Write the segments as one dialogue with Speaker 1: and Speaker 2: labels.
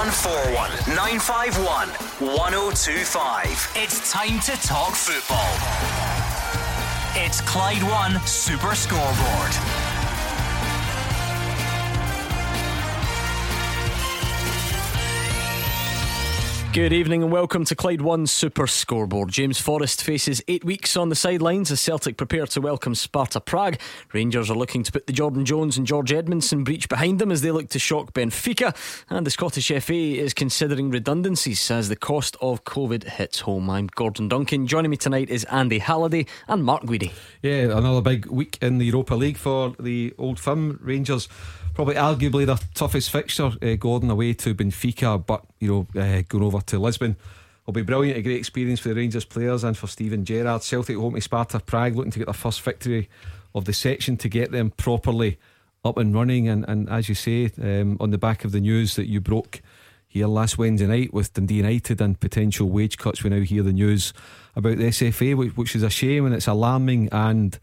Speaker 1: 0141 951 1025. It's time to talk football. It's Clyde One Super Scoreboard.
Speaker 2: Good evening and welcome to Clyde One Super Scoreboard. James Forrest faces eight weeks on the sidelines as Celtic prepare to welcome Sparta Prague. Rangers are looking to put the Jordan Jones and George Edmundson breach behind them as they look to shock Benfica. And the Scottish FA is considering redundancies as the cost of COVID hits home. I'm Gordon Duncan. Joining me tonight is Andy Halliday and Mark Guidi.
Speaker 3: Yeah, another big week in the Europa League for the Old Firm Rangers probably arguably their toughest fixture, uh, Gordon away to Benfica, but you know, uh, going over to Lisbon will be brilliant. A great experience for the Rangers players and for Steven Gerrard. Celtic home to Sparta Prague, looking to get their first victory of the section to get them properly up and running. And, and as you say, um, on the back of the news that you broke here last Wednesday night with Dundee United and potential wage cuts, we now hear the news about the SFA, which, which is a shame and it's alarming and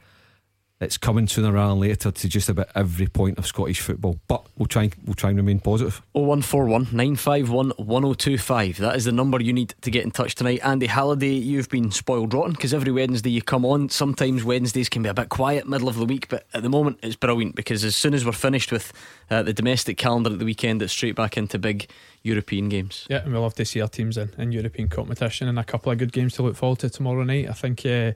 Speaker 3: it's coming sooner rather than later to just about every point of Scottish football. But we'll try and we'll try and remain positive.
Speaker 2: 0141 951 1025. That is the number you need to get in touch tonight. Andy Halliday, you've been spoiled rotten because every Wednesday you come on. Sometimes Wednesdays can be a bit quiet, middle of the week, but at the moment it's brilliant because as soon as we're finished with uh, the domestic calendar at the weekend, it's straight back into big European games.
Speaker 4: Yeah, and we'll have to see our teams in, in European competition and a couple of good games to look forward to tomorrow night. I think. Uh,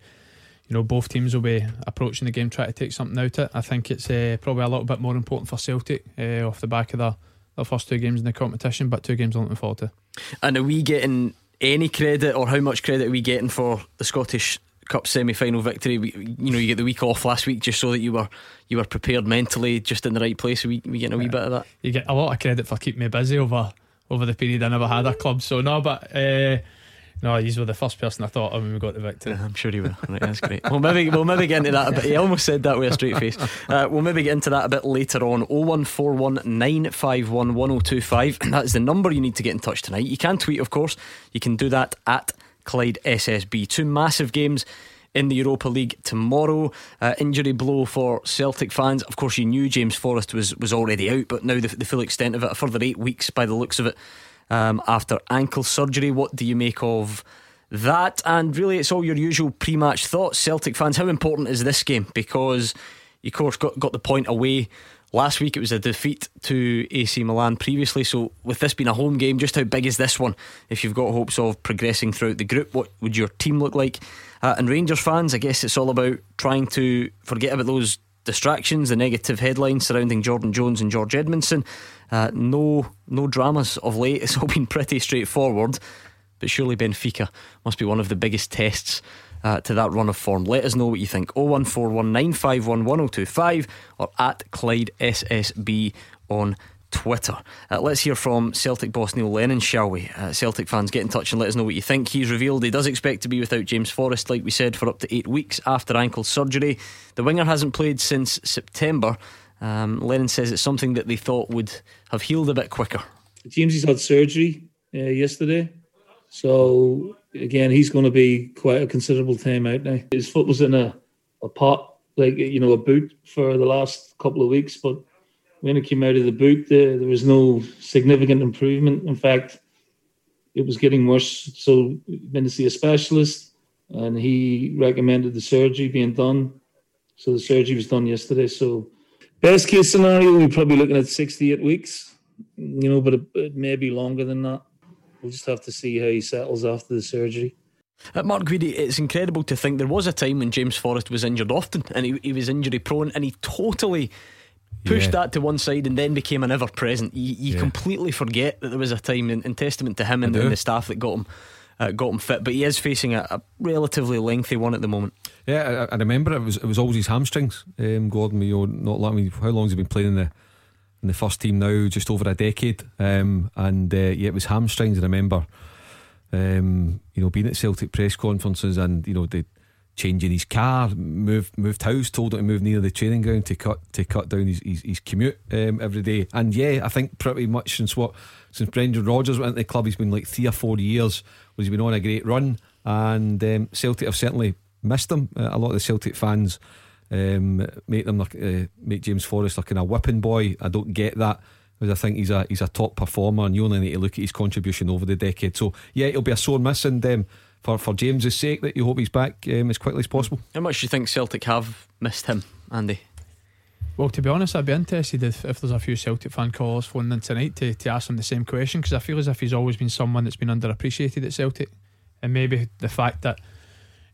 Speaker 4: you know, both teams will be approaching the game trying to take something out of it. I think it's uh, probably a little bit more important for Celtic uh, off the back of the, the first two games in the competition, but two games I'm looking forward to.
Speaker 2: And are we getting any credit, or how much credit are we getting for the Scottish Cup semi-final victory? We, you know, you get the week off last week just so that you were you were prepared mentally, just in the right place. Are we we getting a wee bit of that.
Speaker 4: You get a lot of credit for keeping me busy over over the period I never had a club. So no, but. Uh, no, were the first person I thought of when we got the victory.
Speaker 2: I'm sure you were. Right, that's great. We'll maybe we'll maybe get into that a bit. He almost said that with a straight face. Uh, we'll maybe get into that a bit later on. 0141 951 1025. That is the number you need to get in touch tonight. You can tweet, of course. You can do that at Clyde SSB. Two massive games in the Europa League tomorrow. Uh, injury blow for Celtic fans. Of course, you knew James Forrest was was already out, but now the, the full extent of it, a further eight weeks by the looks of it um, after ankle surgery. What do you make of that? And really, it's all your usual pre match thoughts. Celtic fans, how important is this game? Because you, of course, got, got the point away. Last week it was a defeat to AC Milan previously. So, with this being a home game, just how big is this one? If you've got hopes of progressing throughout the group, what would your team look like? Uh, and Rangers fans, I guess it's all about trying to forget about those distractions, the negative headlines surrounding Jordan Jones and George Edmundson. Uh, no, no dramas of late. It's all been pretty straightforward. But surely Benfica must be one of the biggest tests uh, to that run of form. Let us know what you think. 01419511025 or at Clyde SSB on Twitter. Uh, let's hear from Celtic boss Neil Lennon, shall we? Uh, Celtic fans, get in touch and let us know what you think. He's revealed he does expect to be without James Forrest, like we said, for up to eight weeks after ankle surgery. The winger hasn't played since September. Um, Lennon says it's something that they thought would have healed a bit quicker.
Speaker 5: James has had surgery uh, yesterday, so again, he's going to be quite a considerable time out now. His foot was in a, a pot, like you know, a boot for the last couple of weeks, but when it came out of the boot, there, there was no significant improvement. In fact, it was getting worse. So, went to see a specialist, and he recommended the surgery being done. So the surgery was done yesterday. So, best case scenario, we're probably looking at 68 weeks. You know, but it, it may be longer than that. We'll just have to see how he settles after the surgery.
Speaker 2: Uh, Mark Guidi, it's incredible to think there was a time when James Forrest was injured often and he, he was injury prone and he totally pushed yeah. that to one side and then became an ever present. You, you yeah. completely forget that there was a time, in, in testament to him and, and, the staff that got him. Uh, got him fit, but he is facing a, a, relatively lengthy one at the moment.
Speaker 3: Yeah, I, I remember it was it was always his hamstrings. Um, Gordon, you know, not let me. How long has he been playing in the in the first team now? Just over a decade. Um, and uh, yeah, it was hamstrings. I remember, um, you know, being at Celtic press conferences and you know the changing his car, moved moved house, told him to move near the training ground to cut to cut down his his, his commute um, every day. And yeah, I think pretty much since what since Brendan Rodgers went into the club, he's been like three or four years. He's been on a great run, and um, Celtic have certainly missed him. Uh, a lot of the Celtic fans um, make them like uh, make James Forrest like a whipping boy. I don't get that. because I think he's a he's a top performer, and you only need to look at his contribution over the decade. So yeah, it'll be a sore miss, and um, for for James's sake, that you hope he's back um, as quickly as possible.
Speaker 2: How much do you think Celtic have missed him, Andy?
Speaker 4: Well, to be honest, I'd be interested if, if there's a few Celtic fan callers phoning in tonight to, to ask him the same question because I feel as if he's always been someone that's been underappreciated at Celtic, and maybe the fact that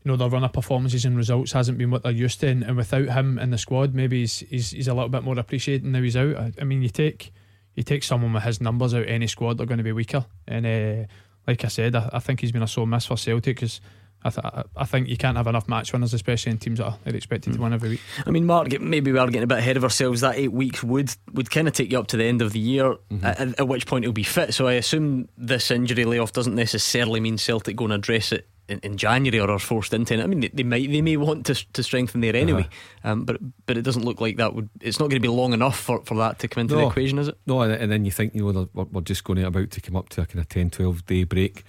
Speaker 4: you know their run of performances and results hasn't been what they're used to, and, and without him in the squad, maybe he's, he's he's a little bit more appreciated now he's out. I, I mean, you take you take someone with his numbers out any squad, they're going to be weaker, and uh, like I said, I, I, think he's been a sore miss for Celtic because I, th- I think you can't have enough match winners, especially in teams that are expected mm. to hmm. win every week.
Speaker 2: I mean, Mark, maybe we are getting a bit ahead of ourselves. That eight weeks would would kind of take you up to the end of the year, mm-hmm. at, at, which point he'll be fit. So I assume this injury layoff doesn't necessarily mean Celtic going to address it in, in January or are forced into it. I mean, they, they, might they may want to to strengthen there anyway, uh-huh. um, but but it doesn't look like that would. It's not going to be long enough for, for that to come into no, the equation, is it?
Speaker 3: No, and, and then you think you know we're, we're just going to about to come up to a kind of 10, 12 day break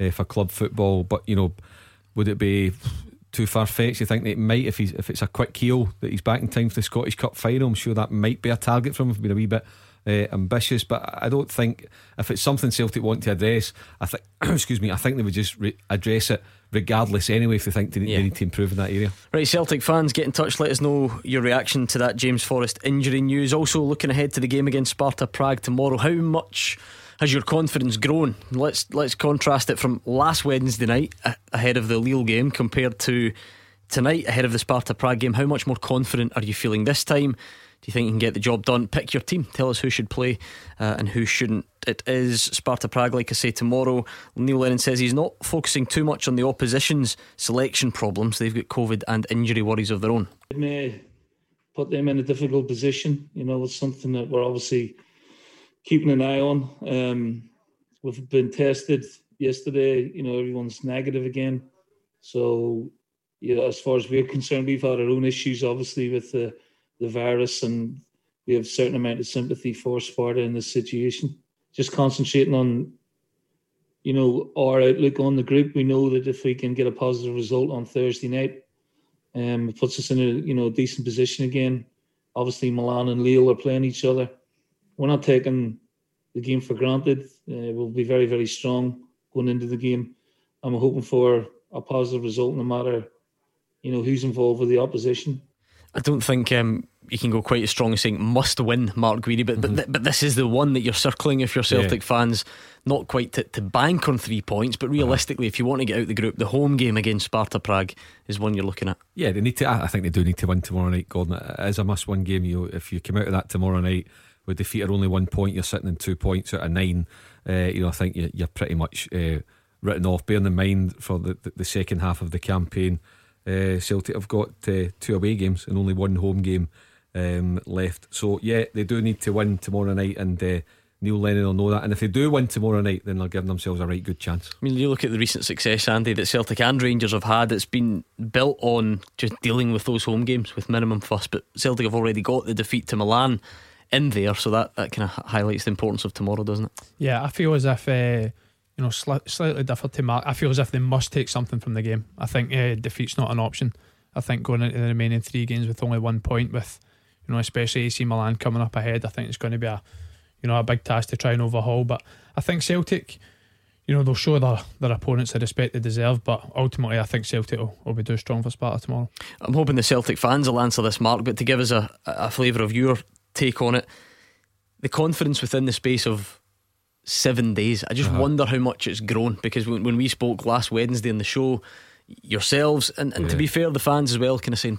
Speaker 3: uh, for club football, but you know would it be too far fetched? You think that it might if he's if it's a quick heel that he's back in time for the Scottish Cup final? I'm sure that might be a target for him. Being a wee bit uh, ambitious, but I don't think if it's something Celtic want to address, I think excuse me, I think they would just re- address it regardless anyway if they think they, yeah. they, need to improve in that area.
Speaker 2: Right, Celtic fans, get in touch. Let us know your reaction to that James Forrest injury news. Also, looking ahead to the game against Sparta Prague tomorrow, how much has your confidence grown? Let's let's contrast it from last Wednesday night ahead of the Lille game compared to tonight ahead of the Sparta Prague game. How much more confident are you feeling this time? Do you think you can get the job done? Pick your team. Tell us who should play uh, and who shouldn't. It is Sparta Prague, like I say, tomorrow. Neil Lennon says he's not focusing too much on the opposition's selection problems. They've got COVID and injury worries of their own.
Speaker 5: It may put them in a difficult position. You know, it's something that we're obviously keeping an eye on. Um, we've been tested yesterday. You know, everyone's negative again. So, you know, as far as we're concerned, we've had our own issues, obviously, with the, the virus, and we have a certain amount of sympathy for Sparta in this situation. Just concentrating on, you know, our outlook on the group. We know that if we can get a positive result on Thursday night, um, it puts us in a you know decent position again. Obviously, Milan and Lille are playing each other we're not taking the game for granted. Uh, we'll be very, very strong going into the game. I'm hoping for a positive result, no matter you know who's involved with the opposition.
Speaker 2: I don't think um, you can go quite as strong as saying must win, Mark Guidi, but mm-hmm. but, th- but this is the one that you're circling if you're Celtic yeah. fans, not quite to, to bank on three points, but realistically, uh-huh. if you want to get out the group, the home game against Sparta Prague is one you're looking at.
Speaker 3: Yeah, they need to. I think they do need to win tomorrow night, Gordon. It is a must-win game. You, if you come out of that tomorrow night with defeat are only one point, you're sitting in two points out of nine. Uh, you know, I think you're pretty much uh, written off. Bearing in mind for the, the, the second half of the campaign, uh, Celtic have got uh, two away games and only one home game um, left. So yeah, they do need to win tomorrow night, and uh, Neil Lennon will know that. And if they do win tomorrow night, then they're giving themselves a right good chance.
Speaker 2: I mean, you look at the recent success, Andy, that Celtic and Rangers have had. It's been built on just dealing with those home games with minimum fuss. But Celtic have already got the defeat to Milan in there, so that, that kind of highlights the importance of tomorrow, doesn't it?
Speaker 4: Yeah, I feel as if uh, you know sli- slightly different to Mark. I feel as if they must take something from the game. I think uh, defeat's not an option. I think going into the remaining three games with only one point, with you know especially AC Milan coming up ahead, I think it's going to be a you know a big task to try and overhaul. But I think Celtic. You know, they'll show their, their opponents the respect they deserve, but ultimately, I think Celtic will, will be too strong for Sparta tomorrow.
Speaker 2: I'm hoping the Celtic fans will answer this, Mark, but to give us a, a flavour of your take on it. The confidence within the space of seven days, I just uh-huh. wonder how much it's grown because when, when we spoke last Wednesday in the show, yourselves and, and yeah. to be fair, the fans as well, kind of saying.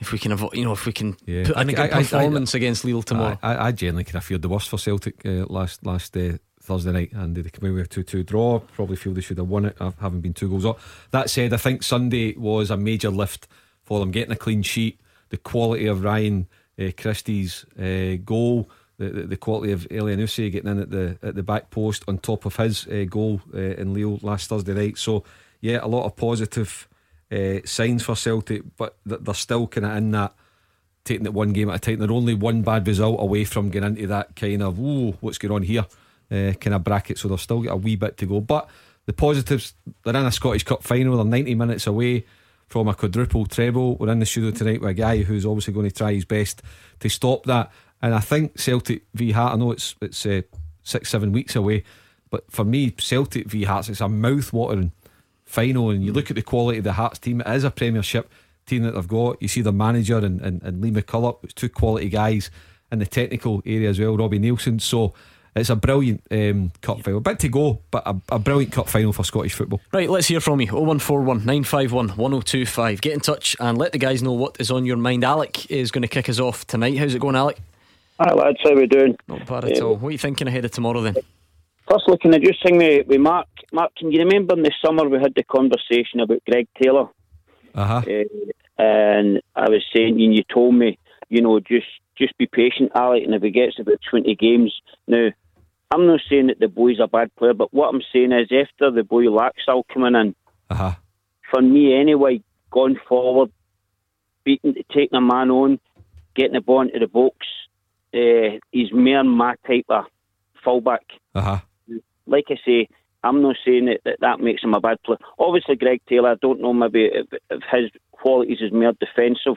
Speaker 2: If we can, avoid, you know, if we can yeah. put in a good performance I, I, against Lille tomorrow,
Speaker 3: I, I, genuinely kind of feared the worst for Celtic uh, last last uh, Thursday night, and they came away with a two-two draw. Probably feel they should have won it, having been two goals up. That said, I think Sunday was a major lift for them, getting a clean sheet. The quality of Ryan uh, Christie's uh, goal, the, the, quality of Elyounoussi getting in at the at the back post on top of his uh, goal uh, in Lille last Thursday night. So yeah, a lot of positive uh, signs for Celtic, but they're still kind of in that taking it one game at a time. They're only one bad result away from getting into that kind of ooh, what's going on here kind of bracket. So they've still got a wee bit to go. But the positives, they're in a Scottish Cup final. They're 90 minutes away from a quadruple treble. We're in the studio tonight with a guy who's obviously going to try his best to stop that. And I think Celtic v Heart. I know it's it's uh, six seven weeks away, but for me, Celtic v Hearts, it's a mouth watering final. And you look at the quality of the Hearts team; it is a Premiership team that they've got. You see the manager and, and, and Lee McCulloch, it's two quality guys in the technical area as well, Robbie Neilson. So it's a brilliant um, cup final. Bit to go, but a, a, brilliant cup final for Scottish football.
Speaker 2: Right, let's hear from you. 0141 951 1025. Get in touch and let the guys know what is on your mind. Alec is going to kick us off tonight. How's it going, Alec?
Speaker 6: Hi, lads. How we doing?
Speaker 2: Not bad at all. What are you thinking ahead of tomorrow then?
Speaker 6: First, looking at just thing with, with Mark. Mark, can you remember in the summer we had the conversation about Greg Taylor?
Speaker 3: Uh-huh. Uh,
Speaker 6: and I was saying, and you told me, you know, just just be patient, Alec, and if he gets about 20 games. Now, I'm not saying that the boy's a bad player, but what I'm saying is after the boy Laxalt coming in,
Speaker 3: uh-huh.
Speaker 6: for me anyway, going forward, beating, taking a man on, getting the ball into the box, uh, he's more my type of fullback.
Speaker 3: Uh-huh.
Speaker 6: Like I say, I'm not saying that, that that makes him a bad player. Obviously, Greg Taylor, I don't know maybe if, if his qualities is more defensive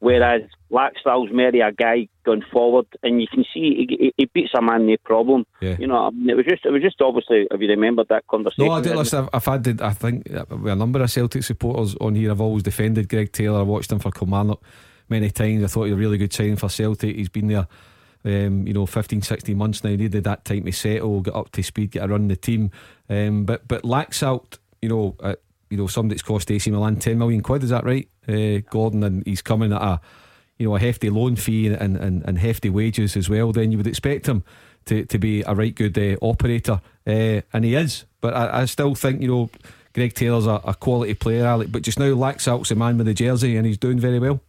Speaker 6: Whereas Laxalt's merely a guy going forward, and you can see he, he beats a man no problem.
Speaker 3: Yeah.
Speaker 6: You know, I mean, it was just it was just obviously if you remember that conversation.
Speaker 3: No, I do. Listen, I've, I've had the, I think a number of Celtic supporters on here. I've always defended Greg Taylor. I watched him for Kilmarnock many times. I thought he was a really good signing for Celtic. He's been there. Um, you know, 15, 16 months now. He needed that time to settle, get up to speed, get a run in the team. Um, but but out, you know, uh, you know, somebody that's cost AC Milan 10 million quid, is that right, uh, Gordon? And he's coming at a, you know, a hefty loan fee and, and, and hefty wages as well, then you would expect him to, to be a right good uh, operator. Uh, and he is. But I, I, still think, you know, Greg Taylor's a, a quality player, Alec, but just now Laxalt's the man with the jersey and he's doing very well.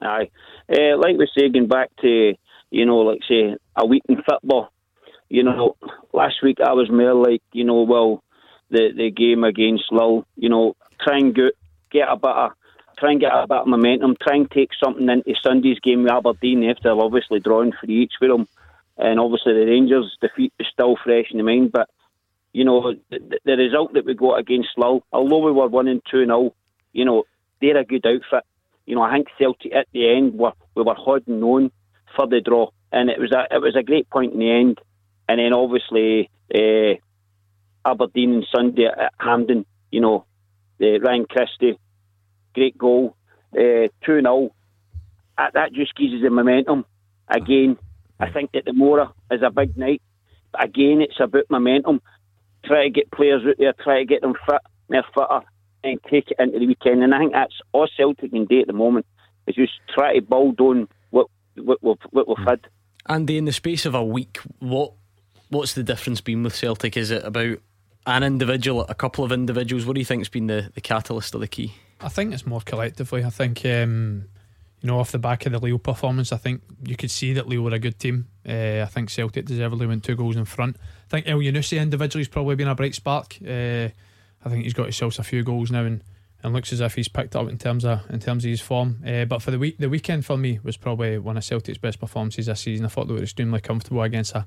Speaker 6: Aye. Uh, like we say, going back to, you know, like say, a week in football, you know, last week I was more like, you know, well, the, the game against Hull. You know, try and get, get a bit of try and get a bit of momentum. Try and take something into Sunday's game with Aberdeen after obviously drawing for each for them, and obviously the Rangers defeat is still fresh in the mind. But you know the, the result that we got against Hull, although we were one and two now, you know they're a good outfit. You know I think Celtic at the end were we were holding on for the draw, and it was a it was a great point in the end. And then obviously uh, Aberdeen and Sunday at Hampden. You know, uh, Ryan Christie, great goal, uh, two uh, 0 that, that just gives us the momentum. Again, I think that the Mora is a big night. But again, it's about momentum. Try to get players out there, try to get them fit, their fitter, and take it into the weekend. And I think that's all Celtic can do at the moment. Is just try to build on what what, what, what we've had.
Speaker 2: Andy, in the space of a week, what what's the difference been with Celtic? Is it about an individual, a couple of individuals? What do you think's been the, the catalyst or the key?
Speaker 4: I think it's more collectively. I think, um, you know, off the back of the Lille performance, I think you could see that Lille were a good team. Uh, I think Celtic deservedly went two goals in front. I think Elyounoussi individually has probably been a bright spark. Uh, I think he's got himself a few goals now and, and looks as if he's picked up in terms of in terms of his form. Uh, but for the week, the weekend for me was probably one of Celtic's best performances this season. I thought they were extremely comfortable against a,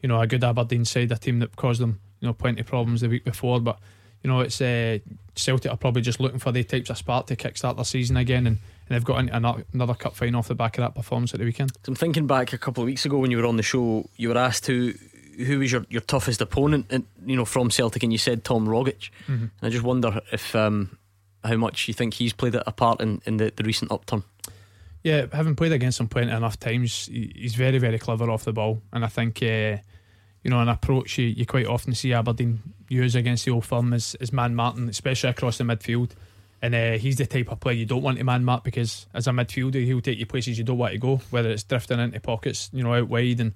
Speaker 4: you know, a good Aberdeen side, a team that caused them you know plenty of problems the week before, but you know it's uh, Celtic are probably just looking for the types of spark to kickstart their season again, and, and they've got another, cup final off the back of that performance at the weekend.
Speaker 2: So I'm thinking back a couple of weeks ago when you were on the show, you were asked who who was your, your toughest opponent, and you know from Celtic, and you said Tom Rogic. Mm-hmm. I just wonder if um, how much you think he's played a part in, in the, the recent upturn.
Speaker 4: Yeah, having played against him plenty enough times, he's very very clever off the ball, and I think. Uh, you know, an approach you, you quite often see Aberdeen use against the old firm is, is man marking, especially across the midfield. And uh, he's the type of player you don't want to man mark because as a midfielder he'll take you places you don't want to go, whether it's drifting into pockets, you know, out wide and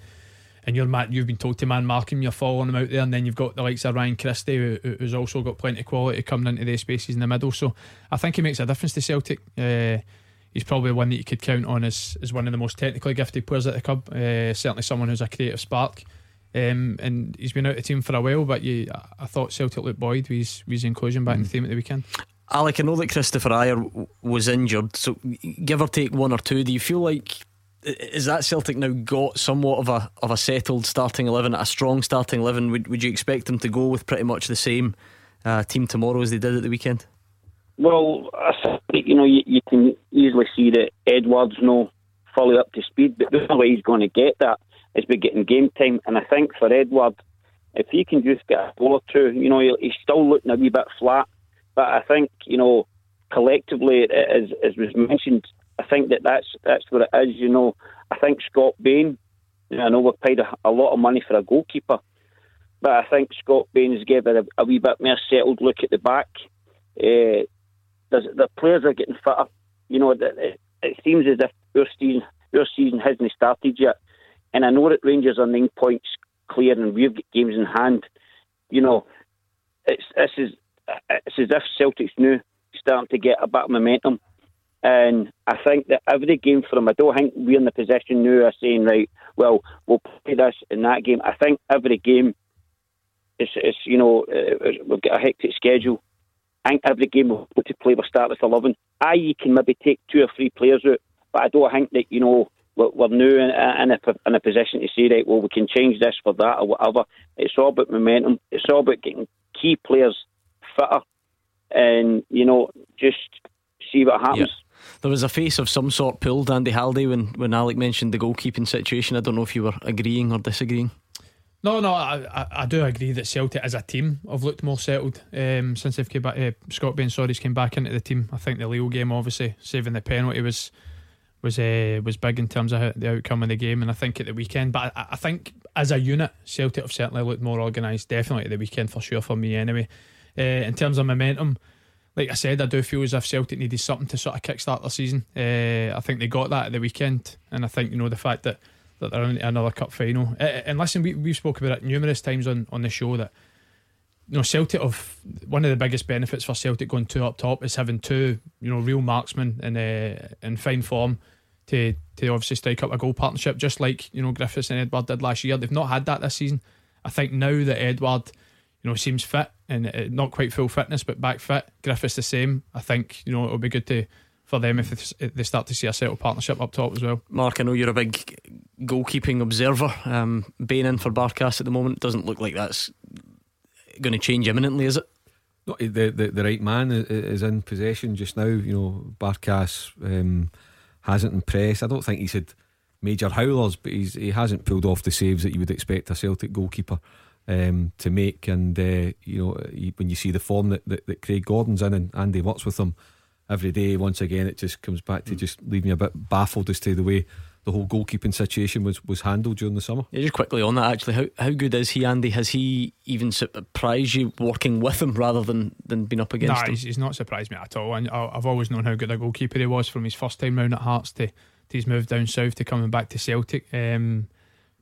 Speaker 4: and you're you've been told to man mark him, you're following him out there, and then you've got the likes of Ryan Christie, who, who's also got plenty of quality coming into those spaces in the middle. So I think he makes a difference to Celtic. Uh, he's probably one that you could count on as, as one of the most technically gifted players at the club. Uh, certainly someone who's a creative spark. Um, and he's been out of the team for a while, but you, I thought Celtic looked buoyed with his, with his inclusion back mm. in the mm. team at the weekend.
Speaker 2: Alec, I know that Kristoffer Ajer was injured, so give or take one or two, do you feel like is that Celtic now got somewhat of a of a settled starting eleven, a strong starting eleven? Would would you expect them to go with pretty much the same uh, team tomorrow as they did at the weekend?
Speaker 6: Well, I think you know you, you can easily see that Edouard's no fully up to speed. But the only way he's going to get that is by getting game time. And I think for Edouard, if he can just get a goal or two, you know, he's still looking a wee bit flat. But I think, you know, collectively, as, as was mentioned, I think that that's, that's what it is. You know, I think Scott Bain, you know, I know we've paid a, a lot of money for a goalkeeper, but I think Scott Bain's given a, a wee bit more settled look at the back. Uh, the players are getting fitter. You know, it, it seems as if your season, your season hasn't started yet. And I know that Rangers are nine points clear and we've got games in hand. You know, it's this is it's as if Celtic's new starting to get a bit of momentum. And I think that every game for them, I don't think we're in the position now of saying, right, well, we'll play this in that game. I think every game is, is you know, uh, we've got a hectic schedule. I think every game we'll to play, we'll start with 11. I, you can maybe take two or three players out, but I don't think that, you know, we're, we're new in, in, a, in a position to say, right, well, we can change this for that or whatever. It's all about momentum. It's all about getting key players fitter and, you know, just see what happens. Yeah.
Speaker 2: There was a face of some sort pulled, Andy Halliday, when, when Alec mentioned the goalkeeping situation. I don't know if you were agreeing or disagreeing.
Speaker 4: No, no, I, I do agree that Celtic as a team have looked more settled um, since they've came back. Uh, Scott Bain, sorry, came back into the team. I think the Lille game, obviously saving the penalty was was uh, was big in terms of the outcome of the game, and I think at the weekend. But I, I think as a unit, Celtic have certainly looked more organised. Definitely at the weekend for sure for me, anyway. Uh, in terms of momentum, like I said, I do feel as if Celtic needed something to sort of kickstart their season. Uh, I think they got that at the weekend, and I think you know the fact that that they're in another cup final. Uh, and listen, we we spoke about it numerous times on on the show that you know, Celtic of one of the biggest benefits for Celtic going two up top is having two, you know, real marksmen in uh, in fine form to to obviously strike up a goal partnership, just like you know Griffiths and Edouard did last year. They've not had that this season. I think now that Edouard, you know, seems fit and uh, not quite full fitness, but back fit. Griffiths the same. I think you know it'll be good to for them if they start to see a settled partnership up top as well.
Speaker 2: Mark, I know you're a big goalkeeping observer. Um, Bain in for Barkas at the moment doesn't look like that's going to change imminently, is it?
Speaker 3: No, the, the the right man is in possession just now. You know, Barkas um, hasn't impressed. I don't think he's had major howlers, but he's he hasn't pulled off the saves that you would expect a Celtic goalkeeper um, to make. And uh, you know, when you see the form that, that, that Craig Gordon's in and Andy works with him every day, once again, it just comes back to just leave me a bit baffled as to the way the whole goalkeeping situation was, was handled during the summer.
Speaker 2: Yeah, just quickly on that, actually, how how good is he, Andy? Has he even surprised you working with him rather than, than being up against
Speaker 4: nah,
Speaker 2: him?
Speaker 4: He's, he's not surprised me at all. And I've always known how good a goalkeeper he was from his first time round at Hearts to, to his move down south to coming back to Celtic. Um,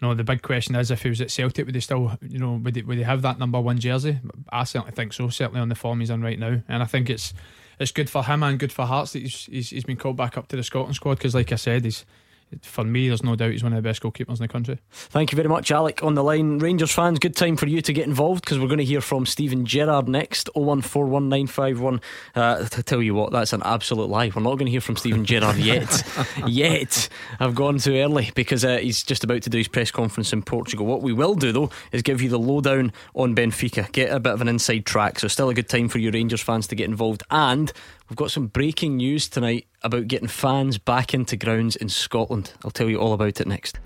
Speaker 4: no, the big question is if he was at Celtic, would he still, you know, would he, would have that number one jersey? I certainly think so. Certainly on the form he's in right now, and I think it's it's good for him and good for Hearts that he's he's, he's been called back up to the Scotland squad because, like I said, he's for me, there's no doubt he's one of the best goalkeepers in the country.
Speaker 2: Thank you very much, Alec. On the line, Rangers fans, good time for you to get involved because we're going to hear from Steven Gerrard next. 0141951. Uh, to tell you what, that's an absolute lie. We're not going to hear from Steven Gerrard yet. yet. I've gone too early because uh, he's just about to do his press conference in Portugal. What we will do, though, is give you the lowdown on Benfica, get a bit of an inside track. So, still a good time for you Rangers fans to get involved. And We've got some breaking news tonight about getting fans back into grounds in Scotland. I'll tell you all about it next.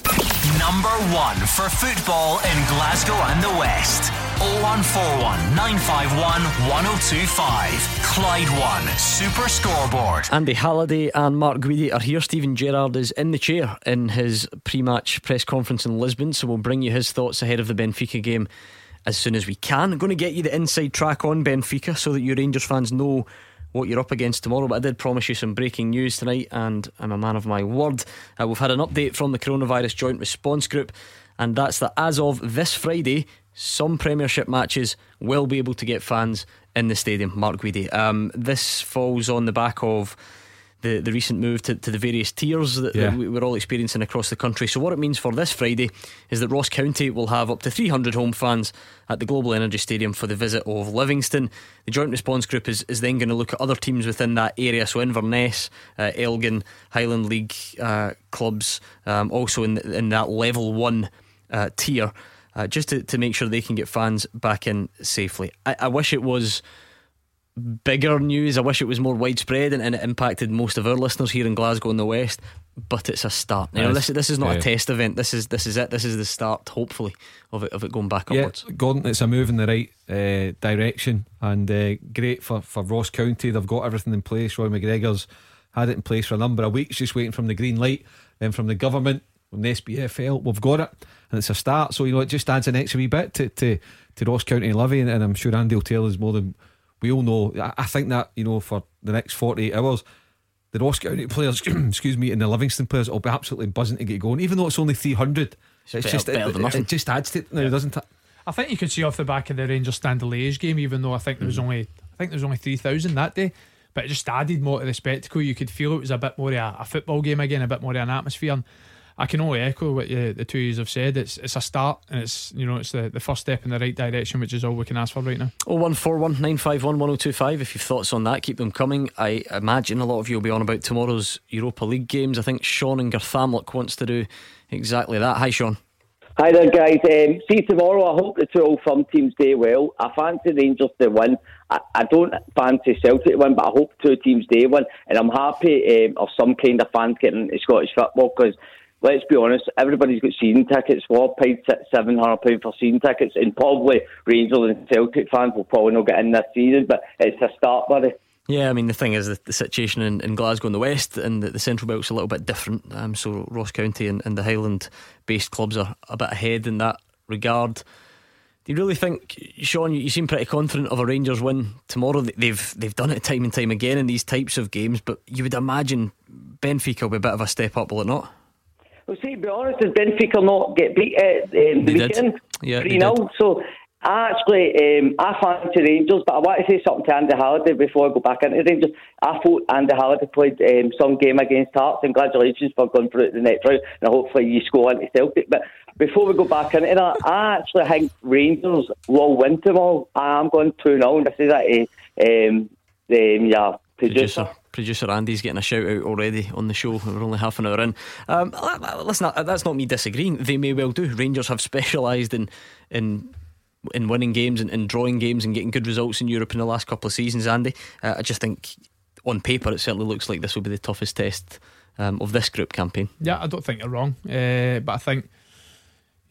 Speaker 1: Number one for football in Glasgow and the West. 0141 951 1025. Clyde One Super Scoreboard.
Speaker 2: Andy Halliday and Mark Guidi are here. Steven Gerrard is in the chair in his pre match press conference in Lisbon, so we'll bring you his thoughts ahead of the Benfica game as soon as we can. I'm going to get you the inside track on Benfica so that you Rangers fans know what you're up against tomorrow. But I did promise you some breaking news tonight, and I'm a man of my word. Uh, we've had an update from the Coronavirus Joint Response Group, and that's that as of this Friday, some Premiership matches will be able to get fans in the stadium. Mark Guidi. Um, this falls on the back of the, the recent move to, to the various tiers that, yeah. that, we're all experiencing across the country. So, what it means for this Friday is that Ross County will have up to 300 home fans at the Global Energy Stadium for the visit of Livingston. The Joint Response Group is, is then going to look at other teams within that area. So, Inverness, uh, Elgin, Highland League uh, clubs, um, also in, in that level one uh, tier, uh, just to, to make sure they can get fans back in safely. I, I wish it was bigger news. I wish it was more widespread and, and, it impacted most of our listeners here in Glasgow and the West. but it's a start. You know, this this is not
Speaker 3: yeah.
Speaker 2: a test event. This is this is it. This is the start, hopefully, of it of it going back
Speaker 3: yeah,
Speaker 2: upwards.
Speaker 3: Gordon, it's a move in the right uh, direction and uh, great for, for Ross County. They've got everything in place. Roy McGregor's had it in place for a number of weeks, just waiting from the green light. Then from the government, from the SPFL. we've got it, and it's a start. So you know, it just adds an extra wee bit to to, to Ross County Livy, and, and I'm sure Andy will tell us more than we all know. I, I think that you know for the next 48 hours the Ross County players, excuse me, and the Livingston players will be absolutely buzzing to get going, even though it's only 300. It's,
Speaker 2: better-
Speaker 3: just
Speaker 2: better
Speaker 3: it, it, it just adds to it now, doesn't it?
Speaker 4: I think you could see off the back of the Rangers Standard Liège game, even though I think there was mm. only I think there was only three thousand that day, but it just added more to the spectacle. You could feel it was a bit more of a, a football game again, a bit more of an atmosphere. And I can only echo what you, the two of you have said. It's it's a start, and it's you know it's the, the first step in the right direction, which is all we can ask for right now.
Speaker 2: Oh one four one nine five one one zero two five. If you've thoughts on that, keep them coming. I imagine a lot of you will be on about tomorrow's Europa League games. I think Sean in Garthamlock wants to do exactly that. Hi, Sean.
Speaker 7: Hi there, guys. Um, see tomorrow. I hope the two old firm teams do well. I fancy Rangers to win. I, I don't fancy Celtic to win, but I hope two teams do win. And I'm happy um, of some kind of fans getting into Scottish football because. Let's be honest, everybody's got season tickets. Well, paid seven hundred pound for season tickets, and probably Rangers and Celtic fans will probably not get in this season. But it's a start, buddy.
Speaker 2: Yeah, I mean the thing is the, the situation in, in Glasgow in the west and the, the Central Belt's a little bit different. Um, so Ross County and, and the Highland-based clubs are a bit ahead in that regard. Do you really think, Sean? You, you seem pretty confident of a Rangers win tomorrow. They've they've done it time and time again in these types of games, but you would imagine Benfica will be a bit of a step up, will it not?
Speaker 7: Well, see, to be honest, did Benfica not get beat at um, the
Speaker 2: They did. Yeah, they
Speaker 7: 3 0.
Speaker 2: did.
Speaker 7: So I actually, um, I fancy Rangers, but I want to say something to Andy Halliday before I go back into Rangers. I thought Andy Halliday played um, some game against Hearts. Congratulations for going through to the next round, and hopefully you score into Celtic. But before we go back into that, I actually think Rangers will win tomorrow. I'm going 2 0, and this is that uh, um, um, yeah, producer.
Speaker 2: Producer, producer Andy's getting a shout out already on the show. We're only half an hour in. Um, listen, that's not me disagreeing. They may well do. Rangers have specialised in in in winning games and, and drawing games and getting good results in Europe in the last couple of seasons. Andy, uh, I just think on paper it certainly looks like this will be the toughest test um, of this group campaign.
Speaker 4: Yeah, I don't think you're wrong, uh, but I think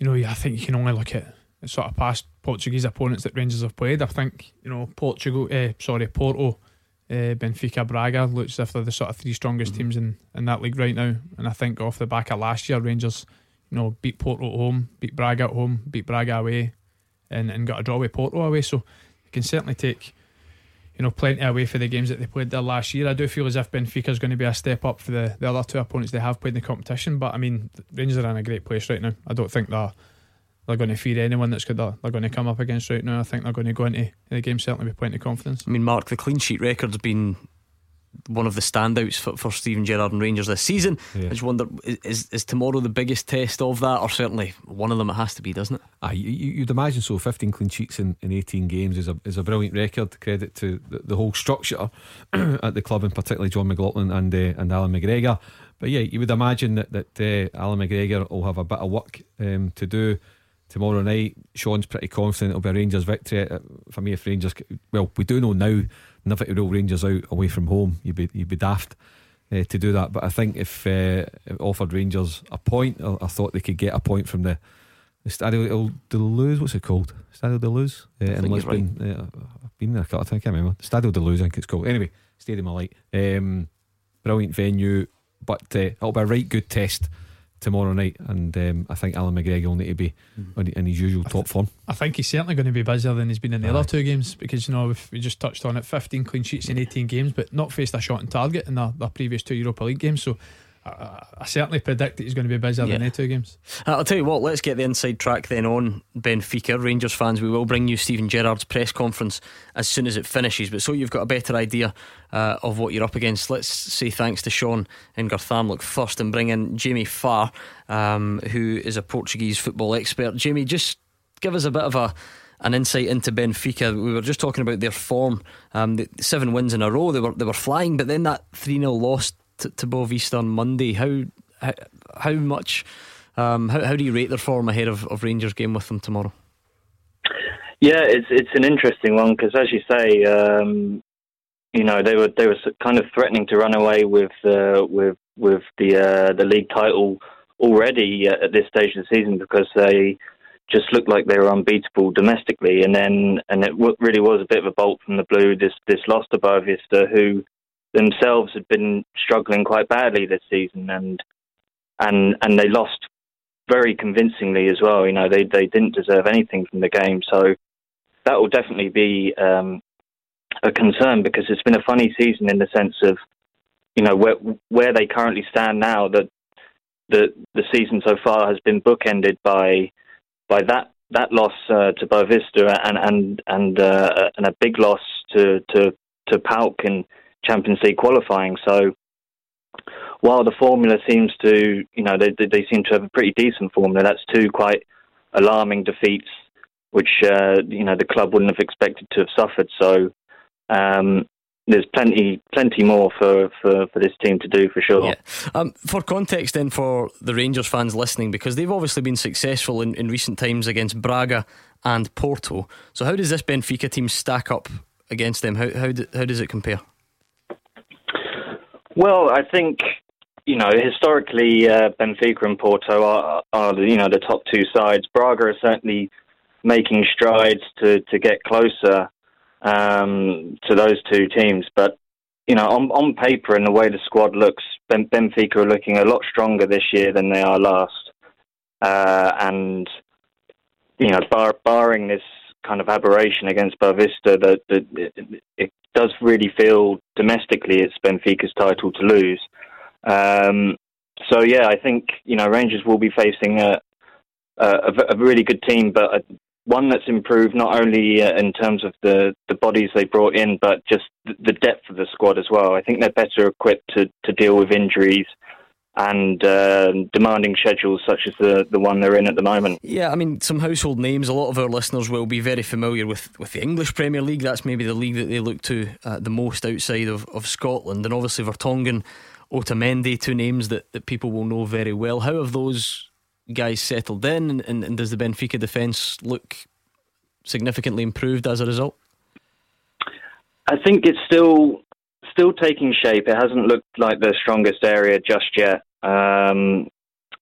Speaker 4: you know, I think you can only look at sort of past Portuguese opponents that Rangers have played. I think you know Portugal, uh, sorry, Porto, uh, Benfica, Braga looks as if they're the sort of three strongest teams in, in that league right now. And I think off the back of last year, Rangers, you know, beat Porto at home, beat Braga at home, beat Braga away, and, and got a draw with Porto away. So you can certainly take. You know, plenty away for the games that they played there last year. I do feel as if Benfica is going to be a step up for the, the other two opponents they have played in the competition. But I mean, Rangers are in a great place right now. I don't think they're they're going to fear anyone that's good they're, they're going to come up against right now. I think they're going to go into the game certainly with plenty of confidence.
Speaker 2: I mean, Mark, the clean sheet record's been one of the standouts for, for Steven Gerrard and Rangers this season.
Speaker 3: Yeah.
Speaker 2: I just wonder, is, is tomorrow the biggest test of that, or certainly one of them it has to be, doesn't it?
Speaker 3: Ah, you, you- you'd imagine so. 15 clean sheets in, in 18 games is a is a brilliant record. Credit to the, the whole structure at the club, and particularly Jon McLaughlin and uh, and Allan McGregor. But yeah, you would imagine that that uh, Allan McGregor will have a bit of work um, to do tomorrow night. Sean's pretty confident it'll be a Rangers victory. Uh, For me, if Rangers, well, we do know now, never to rule Rangers out away from home. You'd be you'd be daft. Uh, to do that, but I think if uh, it offered Rangers a point, I, I thought they could get a point from the the Stadio de Luz, what's it called? Stadio de Luz uh, in
Speaker 2: think you're
Speaker 3: Lisbon. Uh, I've been there a couple of times, I can't remember. Stadio de Luz, I think it's called. Anyway, Stadium of Light. Um, brilliant venue, but uh, it'll be a right good test tomorrow night. And um, I think Allan McGregor will need to be in, in his usual top form.
Speaker 4: I think he's certainly going to be busier than he's been in the
Speaker 3: Aye.
Speaker 4: other two games because you know we just touched on it, 15 clean sheets in 18 games, but not faced a shot on target in the, the previous two Europa League games. So I, I certainly predict that he's going to be busier
Speaker 2: Yeah.
Speaker 4: than the two games.
Speaker 2: I'll tell you what, let's get the inside track then on Benfica. Rangers fans, we will bring you Steven Gerrard's press conference as soon as it finishes. But so you've got a better idea uh, of what you're up against, let's say thanks to Sean in Garthamlock first and bring in Jamie Farr, um, who is a Portuguese football expert. Jamie, just give us a bit of a an insight into Benfica. We were just talking about their form. Um, the seven wins in a row, they were they were flying, but then that three 0 loss to, to on Monday. How how, how much? Um, how, how do you rate their form ahead of, of Rangers game with them tomorrow?
Speaker 8: Yeah, it's it's an interesting one because, as you say, um, you know they were they were kind of threatening to run away with uh, with with the uh, the league title already at this stage of the season because they just looked like they were unbeatable domestically, and then and it really was a bit of a bolt from the blue. This this loss to Boavista, who themselves had been struggling quite badly this season, and and and they lost very convincingly as well. You know, they they didn't deserve anything from the game, so that will definitely be um, a concern because it's been a funny season in the sense of you know where where they currently stand now. That the the season so far has been bookended by by that that loss uh, to Boavista and and and uh, and a big loss to to to PAOK in Champions League qualifying. So while the formula seems to, you know, they they seem to have a pretty decent formula. That's two quite alarming defeats, which uh, you know the club wouldn't have expected to have suffered. So um, there's plenty plenty more for, for, for this team to do for sure.
Speaker 2: Yeah. Um, for context, then, for the Rangers fans listening, because they've obviously been successful in, in recent times against Braga and Porto. So, how does this Benfica team stack up against them? How how, how does it compare?
Speaker 8: Well, I think you know historically uh, Benfica and Porto are, are you know the top two sides. Braga are certainly making strides to to get closer um, to those two teams. But you know, on, on paper and the way the squad looks, ben, Benfica are looking a lot stronger this year than they are last. Uh, and you know, bar, barring this kind of aberration against Boavista, that, that it, it, does really feel domestically it's Benfica's title to lose. Um, so yeah, I think you know Rangers will be facing a, a, a really good team, but one that's improved not only uh, in terms of the, the bodies they brought in, but just the depth of the squad as well. I think they're better equipped to, to deal with injuries and uh, demanding schedules such as the, the one they're in at the moment.
Speaker 2: Yeah, I mean, some household names. A lot of our listeners will be very familiar with, with the English Premier League. That's maybe the league that they look to uh, the most outside of, of Scotland. And obviously, Vertonghen, Otamendi, two names that, that people will know very well. How have those guys settled in, and, and, and does the Benfica defence look significantly improved as a result?
Speaker 8: I think it's still still taking shape. It hasn't looked like the strongest area just yet. Um,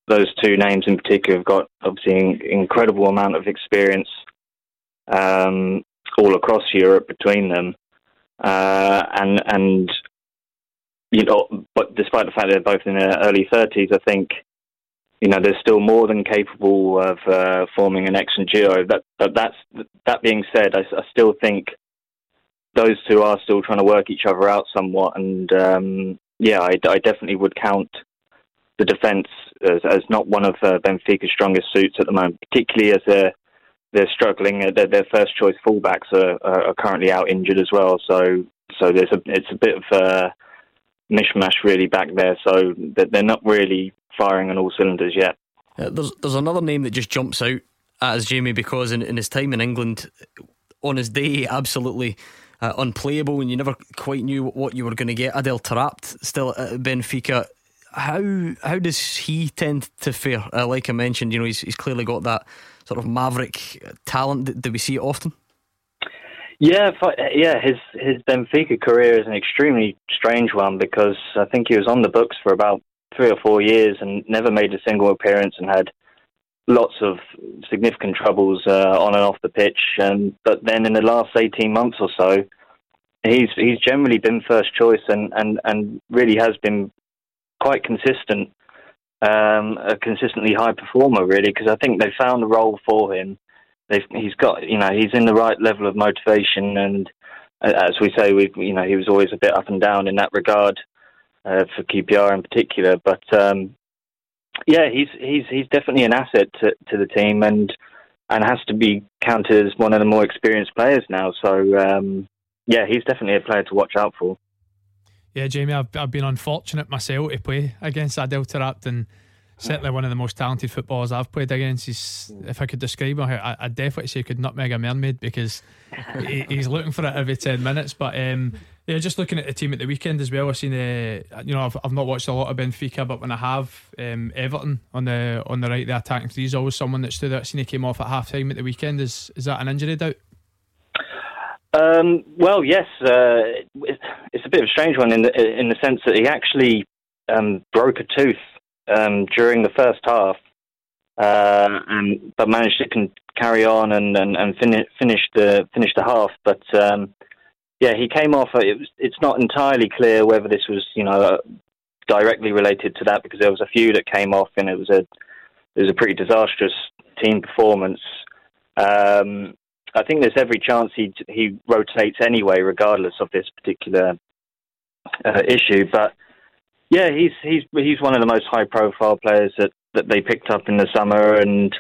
Speaker 8: those two names in particular have got obviously an incredible amount of experience um, all across Europe between them, uh, and and you know, but despite the fact that they're both in their early thirties, I think you know, they're still more than capable of uh, forming an excellent duo. That, but that's that being said, I, I, still think those two are still trying to work each other out somewhat. And um, yeah, I, I, definitely would count the defence as, as, not one of uh, Benfica's strongest suits at the moment, particularly as they're they're struggling. Uh, their, their first choice fullbacks are, are, currently out injured as well. So so there's a it's a bit of a mishmash really back there. So they're not really firing on all cylinders yet.
Speaker 2: Uh, there's there's another name that just jumps out as Jamie because in, in his time in England, on his day, absolutely uh, unplayable, and you never quite knew what you were going to get. Adel Taarabt still at Benfica. How how does he tend to fare? Uh, like I mentioned, you know, he's he's clearly got that sort of maverick talent. Do we see it often?
Speaker 8: Yeah, yeah. His his Benfica career is an extremely strange one because I think he was on the books for about three or four years and never made a single appearance and had lots of significant troubles uh, on and off the pitch. And but then in the last eighteen months or so, he's he's generally been first choice and and and really has been quite consistent, um, a consistently high performer really because I think they found a role for him. They've, he's got you know he's in the right level of motivation and as we say we you know he was always a bit up and down in that regard uh, for QPR in particular. But um, yeah, he's he's he's definitely an asset to, to the team and and has to be counted as one of the more experienced players now. So um, yeah, he's definitely a player to watch out for.
Speaker 4: Yeah, Jamie, I've, I've been unfortunate myself to play against Adel Taarabt and certainly one of the most talented footballers I've played against. He's, if I could describe him, I, would definitely say he could nutmeg a mermaid because he, he's looking for it every 10 minutes. But um, yeah, just looking at the team at the weekend as well, I've seen, uh, you know, I've, I've not watched a lot of Benfica, but when I have, um, Everton on the on the right, the attacking three is always someone that stood out. I've seen he came off at half time at the weekend. Is is that an injury doubt?
Speaker 8: Um, well, yes, uh, it's a bit of a strange one in the in the sense that he actually um, broke a tooth um, during the first half, uh, and but managed to carry on and and, and finish finish the finish the half. But um, yeah, he came off. Uh, it was, it's not entirely clear whether this was you know directly related to that because there was a few that came off, and it was a it was a pretty disastrous team performance. Um, I think there's every chance he he rotates anyway, regardless of this particular uh, issue. But yeah, he's he's he's one of the most high profile players that, that they picked up in the summer, and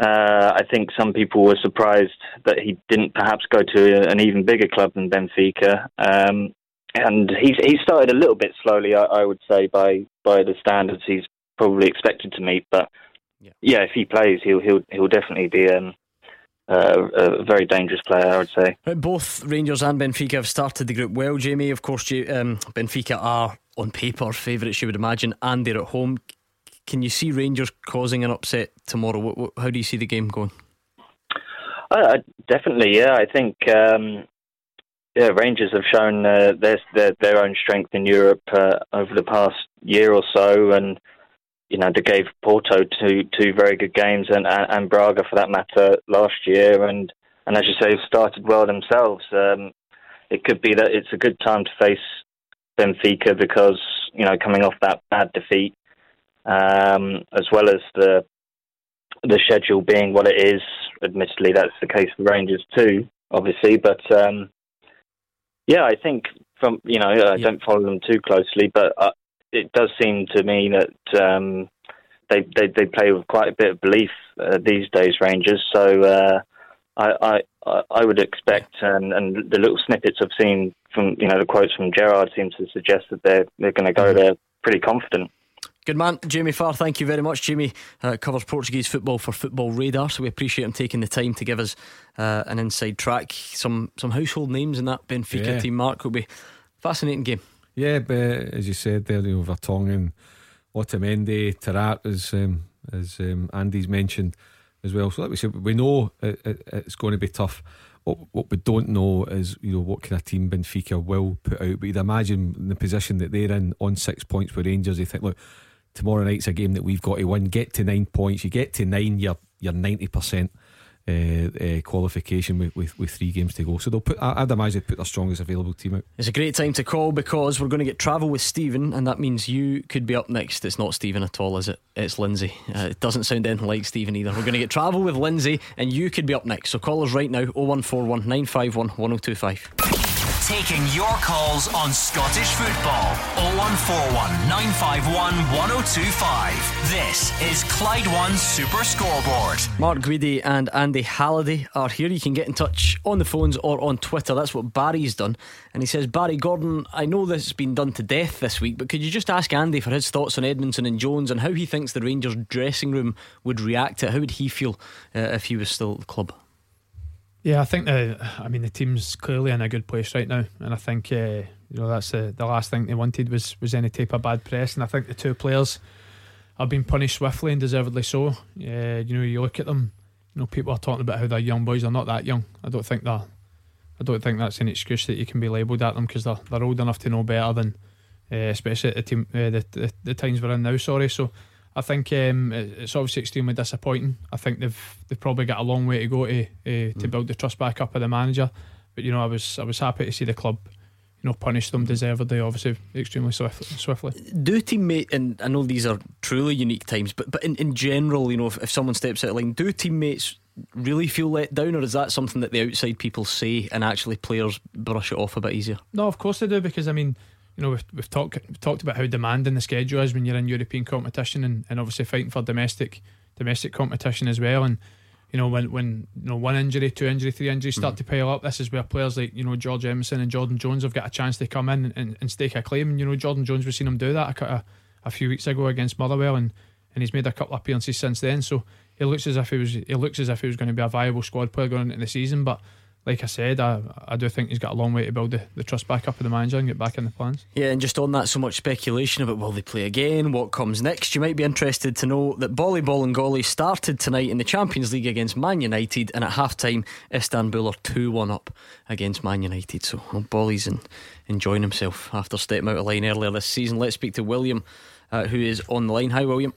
Speaker 8: uh, I think some people were surprised that he didn't perhaps go to an even bigger club than Benfica. Um, and he's he started a little bit slowly, I, I, would say, by by the standards he's probably expected to meet. But yeah, yeah if he plays, he'll he'll he'll definitely be um, uh, a very dangerous player, I would say.
Speaker 2: Both Rangers and Benfica have started the group well, Jamie. Of course, um, Benfica are on paper favourites, you would imagine, and they're at home. Can you see Rangers causing an upset tomorrow? How do you see the game going?
Speaker 8: Uh, definitely, yeah. I think um, yeah, Rangers have shown uh, their, their, their own strength in Europe uh, over the past year or so, and you know, they gave Porto two two very good games, and, and, Braga for that matter last year, and and as you say, started well themselves. Um, it could be that it's a good time to face Benfica because you know coming off that bad defeat, um, as well as the the schedule being what it is. Admittedly, that's the case for Rangers too, obviously, but um, yeah, I think from you know I yeah. don't follow them too closely, but uh, it does seem to me that um, they, they, they play with quite a bit of belief uh, these days, Rangers. So uh, I, I I would expect, and, and the little snippets I've seen from you know the quotes from Gerrard seem to suggest that they're they're going to go mm-hmm. there pretty confident.
Speaker 2: Good man, Jamie Farr. Thank you very much. Jamie uh, covers Portuguese football for Football Radar, so we appreciate him taking the time to give us uh, an inside track. Some some household names in that Benfica yeah. team. Mark will be fascinating game.
Speaker 3: Yeah, but as you said there, you know, Vertonghen, Otamendi, Taarabt, as um, as um, Andy's mentioned as well. So like we said, we know it, it, it's going to be tough. What, what we don't know is you know what kind of team Benfica will put out. But you'd imagine the position that they're in on six points with Rangers. They think, look, tomorrow night's a game that we've got to win. Get to nine points. You get to nine, you're you're ninety percent uh, uh, qualification with, with, with, three games to go. So they'll put, I'd imagine put their strongest available team out.
Speaker 2: It's a great time to call because we're going to get travel with Stephen, and that means you could be up next. It's not Stephen at all, is it? It's Lindsay. Uh, it doesn't sound anything like Stephen either. We're going to get travel with Lindsay, and you could be up next. So call us right now 0141 951 1025.
Speaker 1: Taking your calls on Scottish football. 0141 951 1025. This is Clyde One Super Scoreboard.
Speaker 2: Mark Guidi and Andy Halliday are here. You can get in touch on the phones or on Twitter. That's what Barry's done. And he says, Barry Gordon, I know this has been done to death this week, but could you just ask Andy for his thoughts on Edmundson and Jones and how he thinks the Rangers dressing room would react to it? How would he feel uh, if he was still at the club?
Speaker 4: Yeah, I think the, I mean the team's clearly in a good place right now, and I think uh, you know that's the, the last thing they wanted was was any type of bad press, and I think the two players have been punished swiftly and deservedly so. Uh, you know, you look at them, you know, people are talking about how they're young boys. They're not that young. I don't think that. I don't think that's an excuse that you can be labelled at them because they're they're old enough to know better than, uh, especially the team uh, the, the the times we're in now. Sorry, so I think um, it's obviously extremely disappointing. I think they've they've probably got a long way to go to uh, to mm. build the trust back up of the manager. But you know, I was I was happy to see the club, you know, punish them deservedly. Obviously, extremely swift, swiftly.
Speaker 2: Do teammate and I know these are truly unique times, but but in, in general, you know, if, if someone steps out of line, do teammates really feel let down, or is that something that the outside people say and actually players brush it off a bit easier?
Speaker 4: No, of course they do because I mean you know, we've, we've talked we've talked about how demanding the schedule is when you're in European competition and, and obviously fighting for domestic domestic competition as well. And you know, when when you know one injury, two injury, three injuries start mm. to pile up, this is where players like you know George Edmundson and Jordan Jones have got a chance to come in and, and stake a claim. And you know, Jordan Jones, we've seen him do that a, a, a few weeks ago against Motherwell, and and he's made a couple of appearances since then. So he looks as if he was he looks as if he was going to be a viable squad player going into the season, but like I said, I, I do think he's got a long way to build the, the trust back up of the manager and get back in the plans.
Speaker 2: Yeah, and just on that, so much speculation about will they play again, what comes next. You might be interested to know that Boli Bolingoli started tonight in the Champions League against Man United, and at half time, Istanbul are 2 1 up against Man United. So well, Boli's in, enjoying himself after stepping out of line earlier this season. Let's speak to William, uh, who is on the line. Hi, William.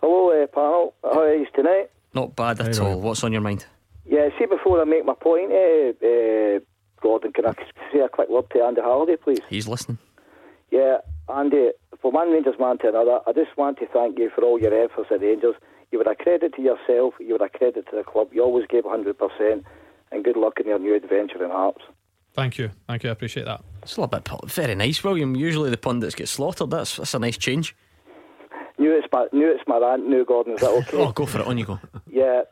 Speaker 9: Hello, uh, panel. How are you tonight?
Speaker 2: Not bad at all. What's on your mind?
Speaker 9: Yeah, see, before I make my point, uh, uh, Gordon, can I say a quick word to Andy Halliday, please?
Speaker 2: He's listening.
Speaker 9: Yeah, Andy, from one Rangers man to another, I just want to thank you for all your efforts at Rangers. You were a credit to yourself, you were a credit to the club. You always gave 100%, and good luck in your new adventure in Hearts.
Speaker 4: Thank you, thank you, I appreciate that.
Speaker 2: It's a little bit very nice, William. Usually the pundits get slaughtered. That's that's a nice change.
Speaker 9: New it's my new it's my rant. New Gordon, is that okay?
Speaker 2: oh, go for it. On you go.
Speaker 9: Yeah,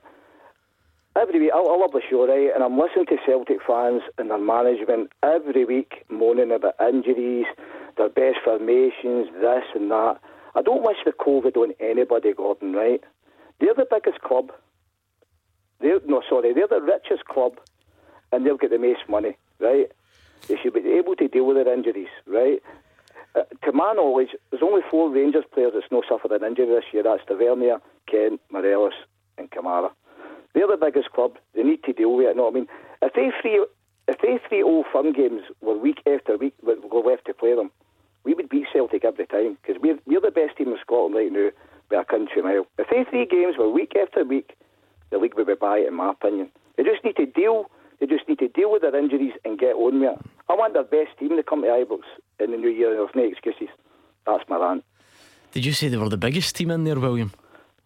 Speaker 9: every week, I, I love the show, right? And I'm listening to Celtic fans and their management every week moaning about injuries, their best formations, this and that. I don't wish the COVID on anybody, Gordon, right? They're the biggest club. They're, no, sorry, they're the richest club and they'll get the most money, right? They should be able to deal with their injuries, right? Uh, to my knowledge, there's only four Rangers players that's not suffered an injury this year. That's Tavernier, Kent, Morelos, and Kamara. They're the biggest club. They need to deal with it. No, I mean, if they three, if they three old firm games were week after week, we go left to play them, we would beat Celtic every time because we're we're the best team in Scotland right now by a country mile. If they three games were week after week, the league would be by it, in my opinion. They just need to deal. They just need to deal with their injuries and get on with it. I want their best team to come to Ibrox in the new year. There's no excuses. That's my rant.
Speaker 2: Did you say they were the biggest team in there, William?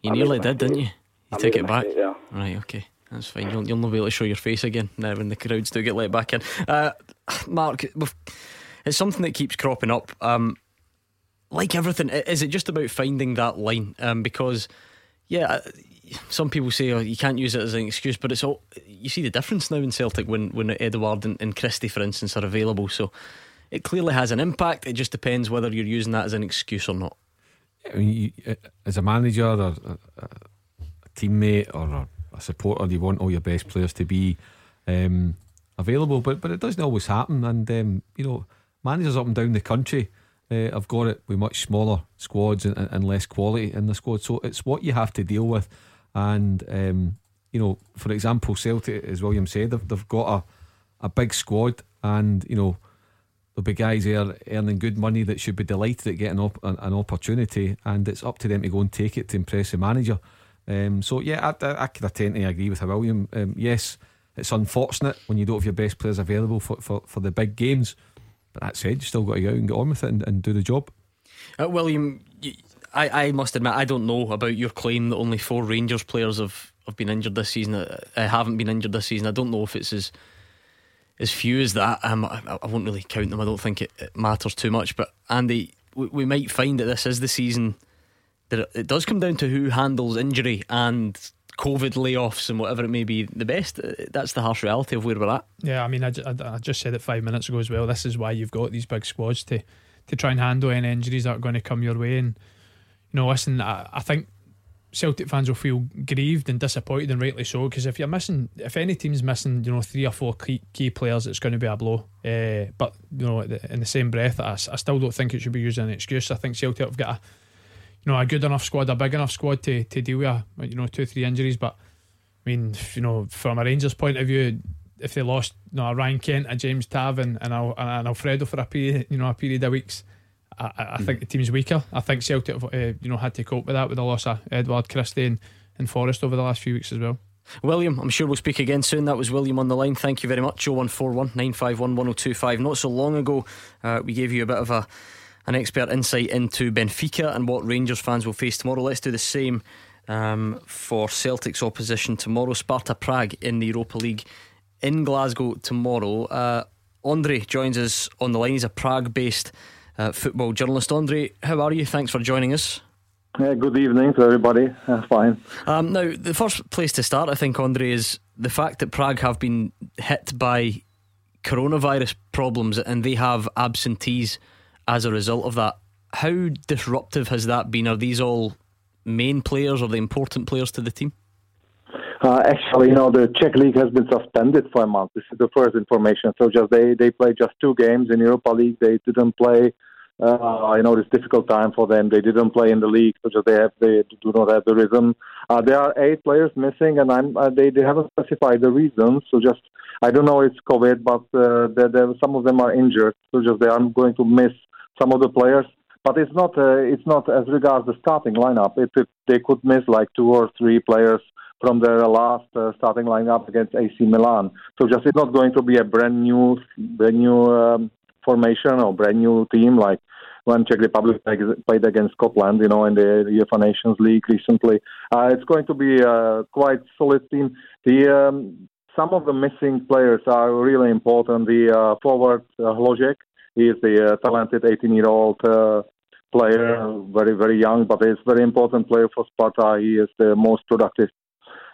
Speaker 2: You I nearly did, didn't you? You take it back.
Speaker 9: yeah.
Speaker 2: Right, okay. That's fine. You'll, you'll not be able to show your face again now when the crowds do get let back in. Uh, Mark, it's something that keeps cropping up. Um, like everything, is it just about finding that line? Um, because, yeah, uh, some people say oh, you can't use it as an excuse, but it's all you see the difference now in Celtic when when Edouard and, and Christie, for instance, are available. So it clearly has an impact. It just depends whether you're using that as an excuse or not.
Speaker 3: I mean, you, uh, as a manager or a, a teammate or a supporter, you want all your best players to be um, available, but but it doesn't always happen. And um, you know, managers up and down the country uh, have got it with much smaller squads and, and, less quality in the squad. So it's what you have to deal with. And um, you know, for example, Celtic, as William said, they've, they've got a a big squad, and you know. There'll be guys there earning good money that should be delighted at getting op- an, an opportunity, and it's up to them to go and take it to impress the manager. Um, so yeah, I, I, I could tend to agree with William. Um, yes, it's unfortunate when you don't have your best players available for, for, for the big games. But that said, you still got to go out and get on with it and, and do the job.
Speaker 2: Uh, William, I, I must admit, I don't know about your claim that only four Rangers players have, have been injured this season. I uh, haven't been injured this season. I don't know if it's as as few as that. Um, I, I won't really count them. I don't think it, it matters too much. But Andy, we, we might find that this is the season it does come down to who handles injury and COVID layoffs and whatever it may be the best. Uh, that's the harsh reality of where we're at.
Speaker 4: Yeah, I mean, I, I, I, just said it five minutes ago as well. This is why you've got these big squads to to try and handle any injuries that are going to come your way. And you know, listen, I, I think Celtic fans will feel grieved and disappointed, and rightly so. Because if you're missing, if any team's missing, you know, three or four key, key players, it's going to be a blow. Uh, but you know, in the same breath, I, I still don't think it should be used as an excuse. I think Celtic have got a know, a good enough squad, a big enough squad to, to deal with, you know, two, three injuries. But I mean, you know, from a Rangers point of view, if they lost, you know, a Ryan Kent, a James Tav, and, and, and Alfredo for a period, you know, a period of weeks, I, I think the team's weaker. I think Celtic, uh, you know, had to cope with that with the loss of Edouard Christie and, and Forrest over the last few weeks as well.
Speaker 2: William, I'm sure we'll speak again soon. That was William on the line. Thank you very much. 0141 951 1025. Not so long ago, uh, we gave you a bit of a an expert insight into Benfica and what Rangers fans will face tomorrow. Let's do the same um, for Celtic's opposition tomorrow. Sparta Prague in the Europa League in Glasgow tomorrow. Uh, Andre joins us on the line. He's a Prague based uh, football journalist. Andre, how are you? Thanks for joining us.
Speaker 10: Yeah, good evening to everybody. Uh, fine.
Speaker 2: Um, now, the first place to start, I think, Andre, is the fact that Prague have been hit by coronavirus problems and they have absentees as a result of that. How disruptive has that been? Are these all main players or the important players to the team?
Speaker 10: Uh, actually, you know, the Czech league has been suspended for a month. This is the first information. So just they they played just two games in Europa League. They didn't play. Uh, I know it's difficult time for them. They didn't play in the league, so just they have they do not have the rhythm. Uh, there are eight players missing, and I'm uh, they they haven't specified the reasons. So just I don't know it's COVID, but uh, some of them are injured. So just they are going to miss some of the players. But it's not uh, it's not as regards the starting lineup. It, it, they could miss like two or three players from their last uh, starting lineup against AC Milan. So just it's not going to be a brand new brand new um, formation or brand new team like when Czech Republic played against Scotland, you know, in the UEFA Nations League recently. Uh, it's going to be a quite solid team. The um, some of the missing players are really important. The uh, forward uh, he is the uh, talented 18-year-old uh, player, very very young, but he's a very important player for Sparta. He is the most productive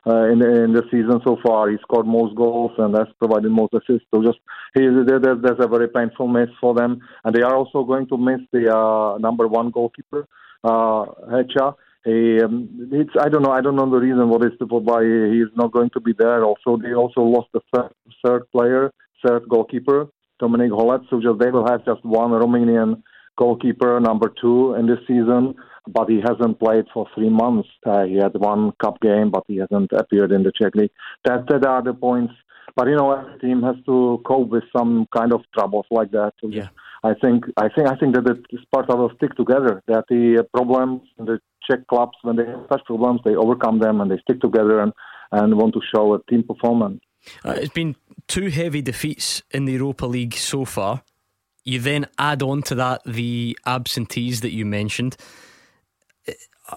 Speaker 10: uh, in, the, in the season so far. He scored most goals and has provided most assists. So just he, there, there's a very painful miss for them, and they are also going to miss the uh, number one goalkeeper, uh, Heča. He, um, it's I don't know I don't know the reason what is the why he is not going to be there. Also, they also lost the third, third player, third goalkeeper, Dominik Holec. So just they will have just one Romanian goalkeeper, number two in this season but he hasn't played for three months. Uh, he had one cup game, but he hasn't appeared in the Czech league. That, that are the points. But you know, every team has to cope with some kind of troubles like that.
Speaker 2: Yeah.
Speaker 10: I think I think I think that the Sparta will stick together. That the problems in the Czech clubs, when they have such problems, they overcome them and they stick together and and want to show a team performance.
Speaker 2: Uh, it's been two heavy defeats in the Europa League so far. You then add on to that the absentees that you mentioned.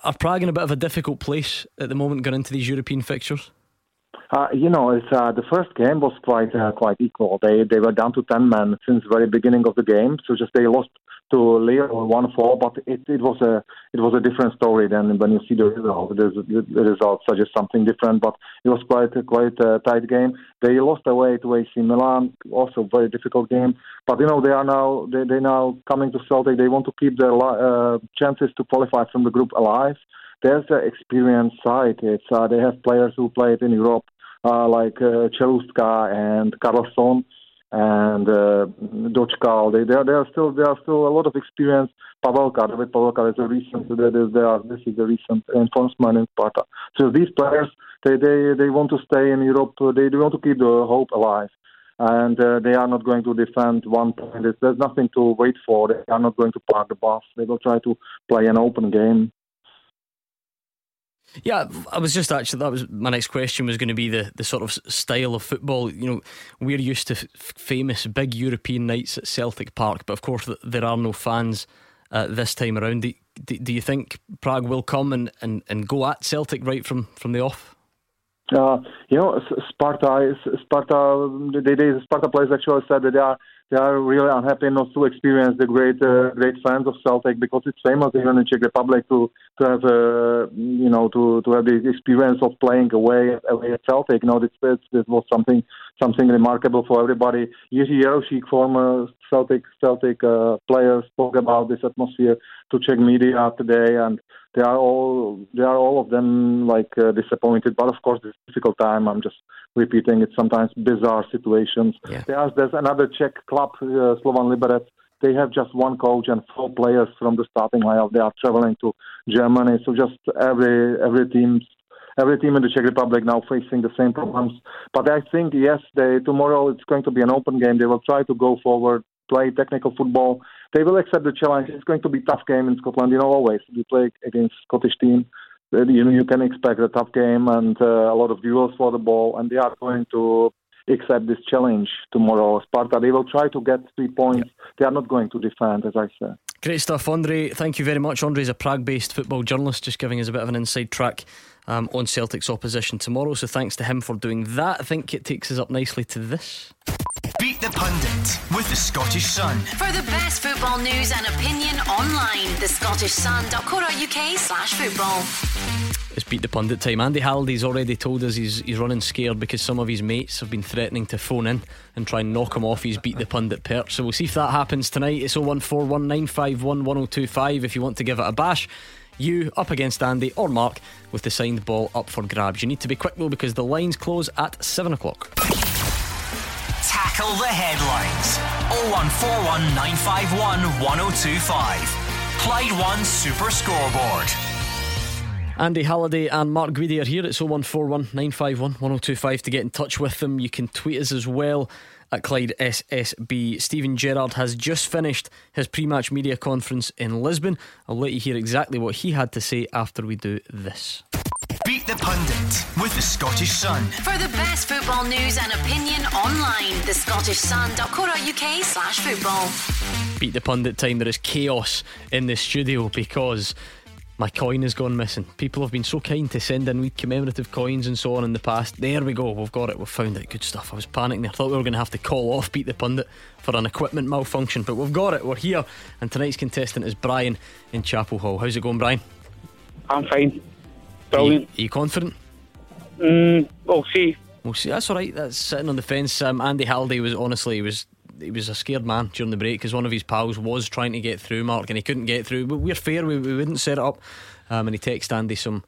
Speaker 2: Are Prague in a bit of a difficult place at the moment going into these European fixtures?
Speaker 10: Uh, you know, it's, uh, the first game was quite uh, quite equal. They they were down to ten men since the very beginning of the game. So just they lost to Lille one four, but it, it was a it was a different story than when you see the result. The, the result suggests something different, but it was quite a, quite a tight game. They lost away to AC Milan, also very difficult game. But you know they are now they they now coming to Celtic. They want to keep their uh, chances to qualify from the group alive. There's an experienced side. It's uh, they have players who played in Europe uh, like uh, and Karlsson and uh, Dočkal. They, they, are, they are still there are still a lot of experience. Pavelka, David Pavelka is a recent. That is, they are, this is a recent enforcement in Sparta. So these players, they, they, they want to stay in Europe. They, they want to keep the hope alive. And uh, they are not going to defend one point. There's nothing to wait for. They are not going to park the bus. They will try to play an open game.
Speaker 2: Yeah, I was just actually that was my next question was going to be the the sort of style of football. You know, we're used to f- famous big European nights at Celtic Park, but of course there are no fans uh, this time around. Do, do, do, you think Prague will come and, and, and go at Celtic right from, from the off?
Speaker 10: Uh, you know, Sparta, Sparta, the, the Sparta players actually said that they are they are really unhappy not to experience the great uh, great fans of Celtic because it's famous here in the Czech Republic to to have uh, you know to to have the experience of playing away away at Celtic. You know, this this, this was something something remarkable for everybody. Jiří Jarošík, former Celtic Celtic uh, player, spoke about this atmosphere to Czech media today, and they are all they are all of them like uh, disappointed. But of course, it's a difficult time. I'm just repeating it. Sometimes bizarre situations.
Speaker 2: Yeah.
Speaker 10: There's there's another Czech club, uh, Slovan Liberec. They have just one coach and four players from the starting lineup. They are traveling to Germany, so just every every team's every team in the Czech Republic now facing the same problems. But I think yes, they tomorrow it's going to be an open game. They will try to go forward, play technical football. They will accept the challenge. It's going to be a tough game in Scotland. You know, always we play against Scottish team. Uh, you know, you can expect a tough game and uh, a lot of duels for the ball, and they are going to accept this challenge tomorrow. Sparta, they will try to get three points. Yeah. They are not going to defend, as I said.
Speaker 2: Great stuff, Andre. Thank you very much. Andre is a Prague based football journalist, just giving us a bit of an inside track um, on Celtic's opposition tomorrow. So thanks to him for doing that. I think it takes us up nicely to this.
Speaker 1: Beat the Pundit with the Scottish Sun.
Speaker 11: For the best football news and opinion online, the scottishsun.co.uk slash football.
Speaker 2: It's Beat the Pundit time. Andy Halliday's already told us he's, he's running scared because some of his mates have been threatening to phone in and try and knock him off his Beat the Pundit perch. So we'll see if that happens tonight. It's 01419511025 if you want to give it a bash. You up against Andy or Mark with the signed ball up for grabs. You need to be quick though because the lines close at 7 o'clock.
Speaker 1: Tackle the headlines. 0141 951 1025. Clyde One Super Scoreboard.
Speaker 2: Andy Halliday and Mark Guidi are here. It's 0141 951 1025 to get in touch with them. You can tweet us as well at Clyde SSB. Steven Gerrard has just finished his pre match media conference in Lisbon. I'll let you hear exactly what he had to say after we do this.
Speaker 1: Beat the Pundit with the Scottish Sun.
Speaker 11: For the best football news and opinion online, the Scottish thescottishsun.co.uk slash football.
Speaker 2: Beat the pundit time. There is chaos in the studio because my coin has gone missing. People have been so kind to send in wee commemorative coins and so on in the past. There we go. We've got it. We've found it. Good stuff. I was panicking. I thought we were going to have to call off Beat the Pundit for an equipment malfunction, but we've got it. We're here. And tonight's contestant is Brian in Chapel Hall. How's it going, Brian?
Speaker 12: I'm fine.
Speaker 2: Are you,
Speaker 12: Brilliant.
Speaker 2: are you confident?
Speaker 12: Mm, we'll see.
Speaker 2: We'll see. That's all right. That's sitting on the fence. Um, Andy Halliday was honestly he was he was a scared man during the break because one of his pals was trying to get through Mark and he couldn't get through. But we're fair. We, we wouldn't set it up. Um, and he texted Andy some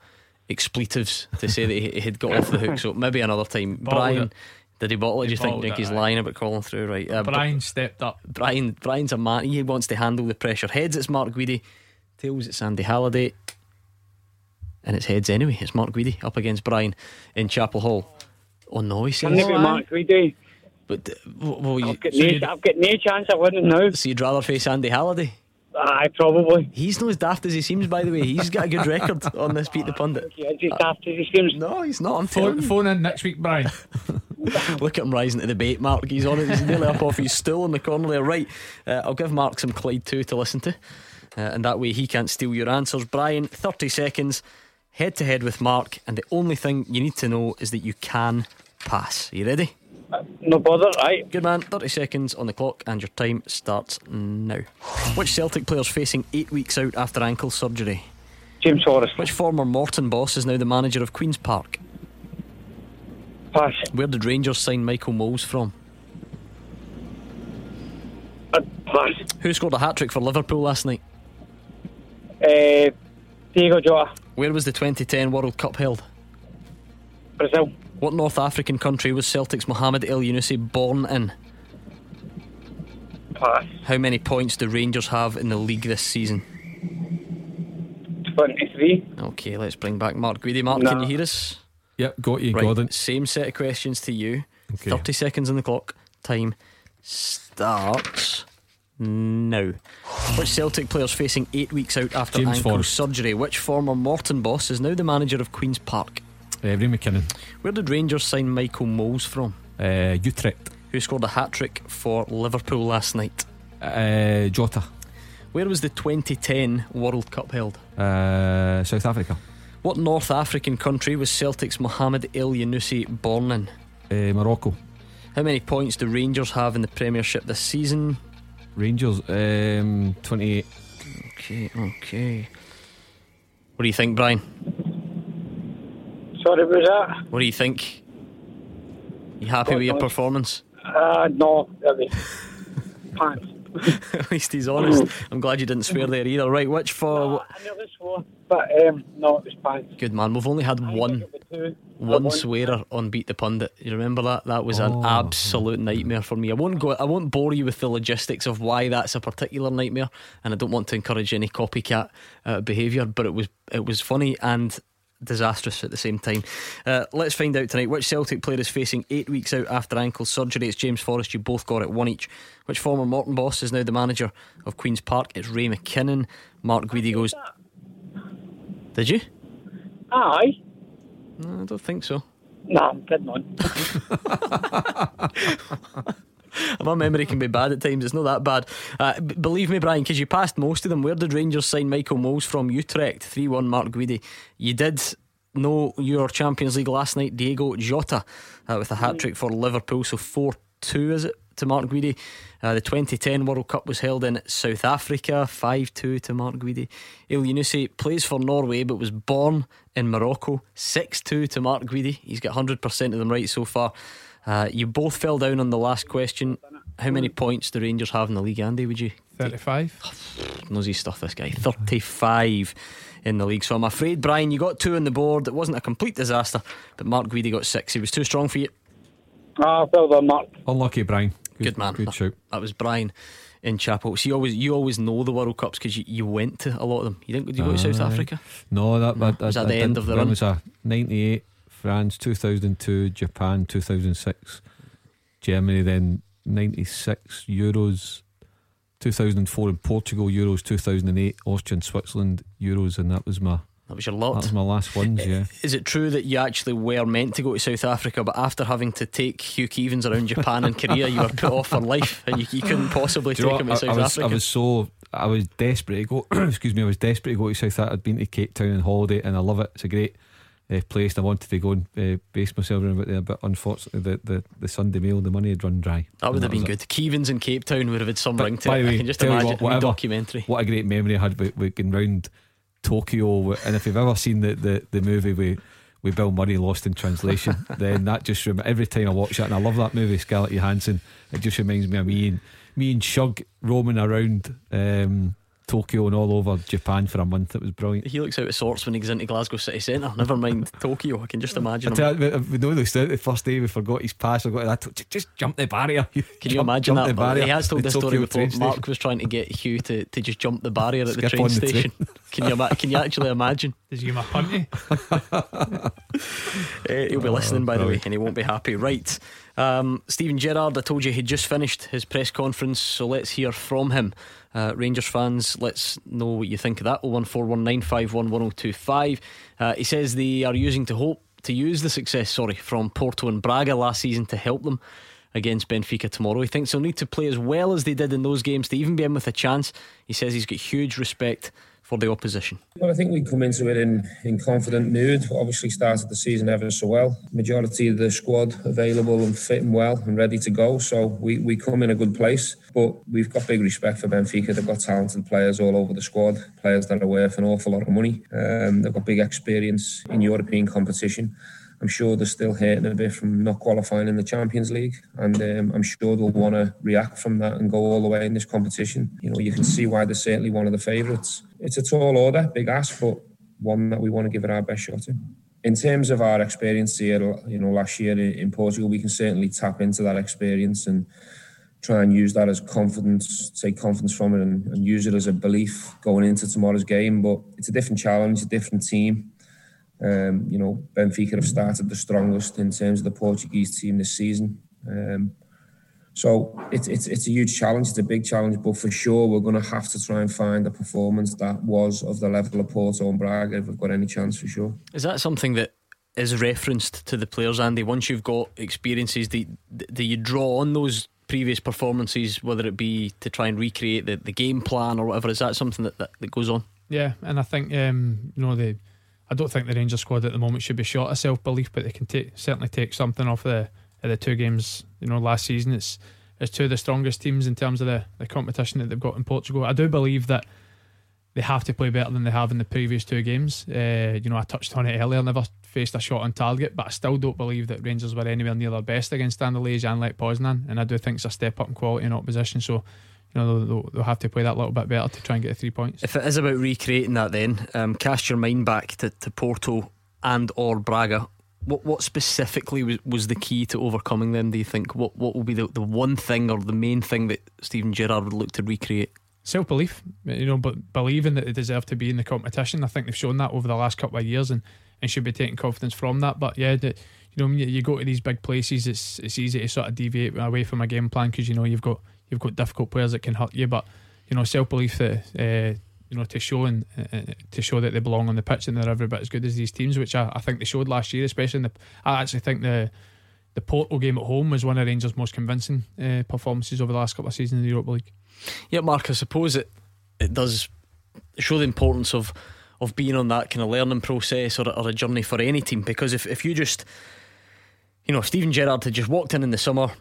Speaker 2: expletives to say that he, he had got off the hook. So maybe another time.
Speaker 4: Bottled
Speaker 2: Brian.
Speaker 4: it.
Speaker 2: Did he bottle it? Do you think,
Speaker 4: bottled
Speaker 2: think he's lying about calling through? Right. Uh, but
Speaker 4: Brian stepped up.
Speaker 2: Brian Brian's a man. He wants to handle the pressure. Heads, it's Mark Guidi. Tails, it's Andy Halliday. And it's heads anyway. It's Mark Guidi up against Brian in Chapel Hall. Oh no, he says.
Speaker 12: Can it be Mark Reedy?
Speaker 2: But uh, w- well, you,
Speaker 12: I've got,
Speaker 2: so
Speaker 12: no,
Speaker 2: you'd,
Speaker 12: I've got no chance of winning now.
Speaker 2: so you'd rather face Andy Halliday?
Speaker 12: Aye, probably.
Speaker 2: He's not as daft as he seems, by the way. He's got a good record on this Beat the Pundit.
Speaker 12: Yeah, it's just after he seems.
Speaker 2: No, he's not. I'm
Speaker 4: Phone, phone in next week, Brian.
Speaker 2: Look at him rising to the bait, Mark. He's on it. He's nearly up off his stool in the corner there. Right. Uh, I'll give Mark some Clyde 2 to listen to. Uh, and that way he can't steal your answers. Brian, 30 seconds, head to head with Mark. And the only thing you need to know is that you can pass. Are you ready?
Speaker 12: No bother, right?
Speaker 2: Good man, 30 seconds on the clock, and your time starts now. Which Celtic player's facing eight weeks out after ankle surgery?
Speaker 12: James Forrest.
Speaker 2: Which former Morton boss is now the manager of Queen's Park?
Speaker 12: Pass.
Speaker 2: Where did Rangers sign Michael Moles from?
Speaker 12: Uh, pass.
Speaker 2: Who scored a hat trick for Liverpool last night?
Speaker 12: Uh, Diego Jota.
Speaker 2: Where was the 2010 World Cup held?
Speaker 12: Brazil.
Speaker 2: What North African country was Celtic's Mohamed Elyounoussi born in?
Speaker 12: Pass.
Speaker 2: How many points do Rangers have in the league this season?
Speaker 12: 23.
Speaker 2: Okay, let's bring back Mark Guidi. Mark, can you hear us?
Speaker 3: Yep, got you,
Speaker 2: Right,
Speaker 3: Gordon.
Speaker 2: same set of questions to you.
Speaker 3: Okay.
Speaker 2: 30 seconds on the clock. Time starts now. Which Celtic player's facing eight weeks out after
Speaker 3: James
Speaker 2: ankle
Speaker 3: Forrest.
Speaker 2: surgery? Which former Morton boss is now the manager of Queen's Park?
Speaker 3: Uh, Ray McKinnon.
Speaker 2: Where did Rangers sign Michael Moles from?
Speaker 3: Uh, Utrecht.
Speaker 2: Who scored a hat trick for Liverpool last night?
Speaker 3: Uh, Jota.
Speaker 2: Where was the 2010 World Cup held?
Speaker 3: Uh, South Africa.
Speaker 2: What North African country was Celtic's Mohamed Elyounoussi born in?
Speaker 3: Uh, Morocco.
Speaker 2: How many points do Rangers have in the Premiership this season?
Speaker 3: Rangers. Um, 28.
Speaker 2: Okay, okay. What do you think, Brian?
Speaker 12: Sorry about that.
Speaker 2: What do you think? You happy with your performance?
Speaker 12: Uh, no, really. Pants.
Speaker 2: At least he's honest. I'm glad you didn't swear there either. Right, which for.
Speaker 12: I nearly swore, but um, no, it was pants.
Speaker 2: Good man, we've only had one
Speaker 12: Two.
Speaker 2: one
Speaker 12: One.
Speaker 2: swearer on Beat the Pundit. You remember that? That was an
Speaker 3: Oh.
Speaker 2: absolute nightmare for me. I won't go. I won't bore you with the logistics of why that's a particular nightmare, and I don't want to encourage any copycat uh, behaviour. But it was it was funny and disastrous at the same time. Uh, let's find out tonight which Celtic player is facing eight weeks out after ankle surgery. It's James Forrest. You both got it one each. Which former Morton boss is now the manager of Queens Park? It's Ray McKinnon. Mark Guidi goes. Did you?
Speaker 12: Aye.
Speaker 2: No, I don't think so.
Speaker 12: No, I'm kidding on.
Speaker 2: My memory can be bad at times. It's not that bad. Uh, b- believe me, Brian, because you passed most of them. Where did Rangers sign Michael Moles from? Utrecht, 3 1 Mark Guidi. You did know your Champions League last night, Diego Jota, uh, with a hat trick for Liverpool. So 4 2, is it, to Mark Guidi? Uh, the 2010 World Cup was held in South Africa, 5 2 to Mark Guidi. Elyounoussi plays for Norway but was born in Morocco, 6 2 to Mark Guidi. He's got 100% of them right so far. Uh, you both fell down on the last question. How many points do Rangers have in the league, Andy? Would you?
Speaker 4: 35.
Speaker 2: knows his stuff. This guy, thirty-five in the league. So I'm afraid, Brian, you got two on the board. It wasn't a complete disaster, but Mark Guidi got six. He was too strong for you.
Speaker 12: Ah, well done, Mark.
Speaker 3: Unlucky, Brian.
Speaker 2: Good, man.
Speaker 3: Good shout.
Speaker 2: That was Brian in Chapel. So you always you always know the World Cups because you, you went to a lot of them. You didn't? Did you go to South Africa?
Speaker 3: No, that, that,
Speaker 2: Was
Speaker 3: I-
Speaker 2: that the
Speaker 3: I
Speaker 2: end of the
Speaker 3: That
Speaker 2: run?
Speaker 3: was a 98, France 2002, Japan 2006, Germany then 96, Euros 2004 in Portugal, Euros 2008, Austria and Switzerland, Euros, and that was my
Speaker 2: That was your lot.
Speaker 3: that was my last ones. Yeah,
Speaker 2: Is it true that you actually were meant to go to South Africa, but after having to take Hugh Keevins around Japan and Korea, you were put off for life, and you, you couldn't possibly
Speaker 3: Do
Speaker 2: take
Speaker 3: know
Speaker 2: him to
Speaker 3: I, I
Speaker 2: South
Speaker 3: was,
Speaker 2: Africa?
Speaker 3: I was so I was desperate to go. excuse me, I was desperate to go to South Africa. I'd been to Cape Town on holiday, and I love it. It's a great uh, place. and I wanted to go and uh, base myself around about there, but unfortunately, the, the, the Sunday mail, the money had run dry.
Speaker 2: that would have been good. Keevins in Cape Town would have had some
Speaker 3: But
Speaker 2: ring to
Speaker 3: by
Speaker 2: it.
Speaker 3: way,
Speaker 2: I can just imagine
Speaker 3: what,
Speaker 2: a
Speaker 3: whatever-
Speaker 2: documentary.
Speaker 3: What a great memory I had with, with going round Tokyo. And if you've ever seen the, the, the movie with, with Bill Murray, Lost in Translation, then that just rem- every time I watch that, and I love that movie, Scarlett Johansson, it just reminds me of me and me and Shug roaming around um, Tokyo and all over Japan for a month. It was brilliant.
Speaker 2: He looks out of sorts when he goes into Glasgow city centre. Never mind Tokyo. I can just imagine.
Speaker 3: I
Speaker 2: him.
Speaker 3: you, we know this the first day we forgot his pass. I got that. Just, just jump the barrier.
Speaker 2: Can you
Speaker 3: Jump-
Speaker 2: imagine
Speaker 3: jump
Speaker 2: that?
Speaker 3: The barrier.
Speaker 2: he has told
Speaker 3: The
Speaker 2: this story
Speaker 3: Tokyo
Speaker 2: before.
Speaker 3: train station.
Speaker 2: Mark was trying to get Hugh to, to just jump the barrier at the train
Speaker 3: the
Speaker 2: station. can you can you actually imagine?
Speaker 4: Does you my punty?
Speaker 2: Eh, he'll be listening, by the way, and he won't be happy. Right. Um, Steven Gerrard, I told you he'd just finished his press conference, so let's hear from him. Uh, Rangers fans, let's know what you think of that. 01419511025. Uh, he says they are using to hope to use the success, sorry, from Porto and Braga last season to help them against Benfica tomorrow. He thinks they'll need to play as well as they did in those games to even be in with a chance. He says he's got huge respect for the opposition.
Speaker 13: Well, I think we come into it in, in confident mood. Obviously, started the season ever so well. Majority of the squad available and fitting well and ready to go. So we, we come in a good place. But we've got big respect for Benfica. They've got talented players all over the squad, players that are worth an awful lot of money. Um, they've got big experience in European competition. I'm sure they're still hurting a bit from not qualifying in the Champions League, and um, I'm sure they'll want to react from that and go all the way in this competition. You know, you can see why they're certainly one of the favourites. It's a tall order, big ask, but one that we want to give it our best shot in. In terms of our experience here, you know, last year in Portugal, we can certainly tap into that experience and try and use that as confidence, take confidence from it, and, and use it as a belief going into tomorrow's game. But it's a different challenge, a different team. Um, you know, Benfica have started the strongest in terms of the Portuguese team this season. Um, so it's, it's it's a huge challenge. It's a big challenge, but for sure we're going to have to try and find a performance that was of the level of Porto and Braga if we've got any chance for sure.
Speaker 2: Is that something that is referenced to the players, Andy? Once you've got experiences, do, do you draw on those previous performances, whether it be to try and recreate the, the game plan or whatever? Is that something that, that, that goes on?
Speaker 4: Yeah, and I think um, you know the. I don't think the Rangers squad at the moment should be short of self belief, but they can take certainly take something off the of the two games. You know, last season it's it's two of the strongest teams in terms of the, the competition that they've got in Portugal. I do believe that they have to play better than they have in the previous two games. Uh, you know, I touched on it earlier. Never faced a shot on target, but I still don't believe that Rangers were anywhere near their best against Anderlecht and Lech Poznan, and I do think it's a step up in quality in opposition. So. You know, they'll, they'll have to play that little bit better to try and get the three points.
Speaker 2: If it is about recreating that, then um, cast your mind back to, to Porto and or Braga. What what specifically was, was the key to overcoming them? Do you think what what will be the, the one thing or the main thing that Steven Gerrard would look to recreate?
Speaker 4: self belief, you know, but believing that they deserve to be in the competition. I think they've shown that over the last couple of years and, and should be taking confidence from that. But yeah, the, you know, when you, you go to these big places, it's it's easy to sort of deviate away from a game plan because you know you've got you've got difficult players that can hurt you. But you know, self belief that uh, you know to show and uh, to show that they belong on the pitch and they're every bit as good as these teams, which I, I think they showed last year, especially in the. I actually think the. The Porto game at home was one of Rangers' most convincing uh, performances over the last couple of seasons in the Europa League.
Speaker 2: Yeah, Mark, I suppose it it does show the importance of of being on that kind of learning process or, or a journey for any team. Because if, if you just, you know, if Steven Gerrard had just walked in in the summer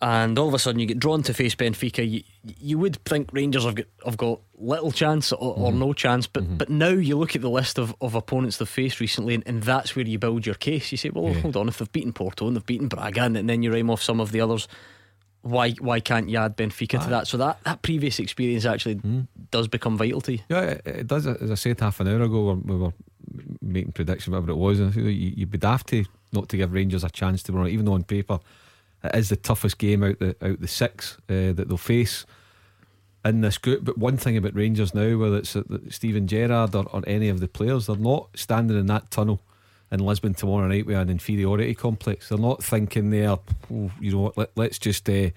Speaker 2: and all of a sudden you get drawn to face Benfica, you, you would think Rangers have got, have got little chance or, or no chance. But but now you look at the list of, of opponents they've faced recently, and, and that's where you build your case. You say, well,
Speaker 3: Yeah.
Speaker 2: hold on, if they've beaten Porto and they've beaten Braga, and, then you rhyme off some of the others. why why can't you add Benfica to that? So that, that previous experience actually
Speaker 3: Hmm.
Speaker 2: does become vital to you.
Speaker 3: Yeah, it, it does. As I said half an hour ago, we were making predictions, whatever it was. And I feel like you, you'd be daft to not to give Rangers a chance to run, even though on paper it is the toughest game out the out the six uh, that they'll face in this group. But one thing about Rangers now, whether it's uh, Steven Gerrard or, or any of the players, they're not standing in that tunnel in Lisbon tomorrow night with an inferiority complex. They're not thinking there, "Oh, you know, let, let's just uh,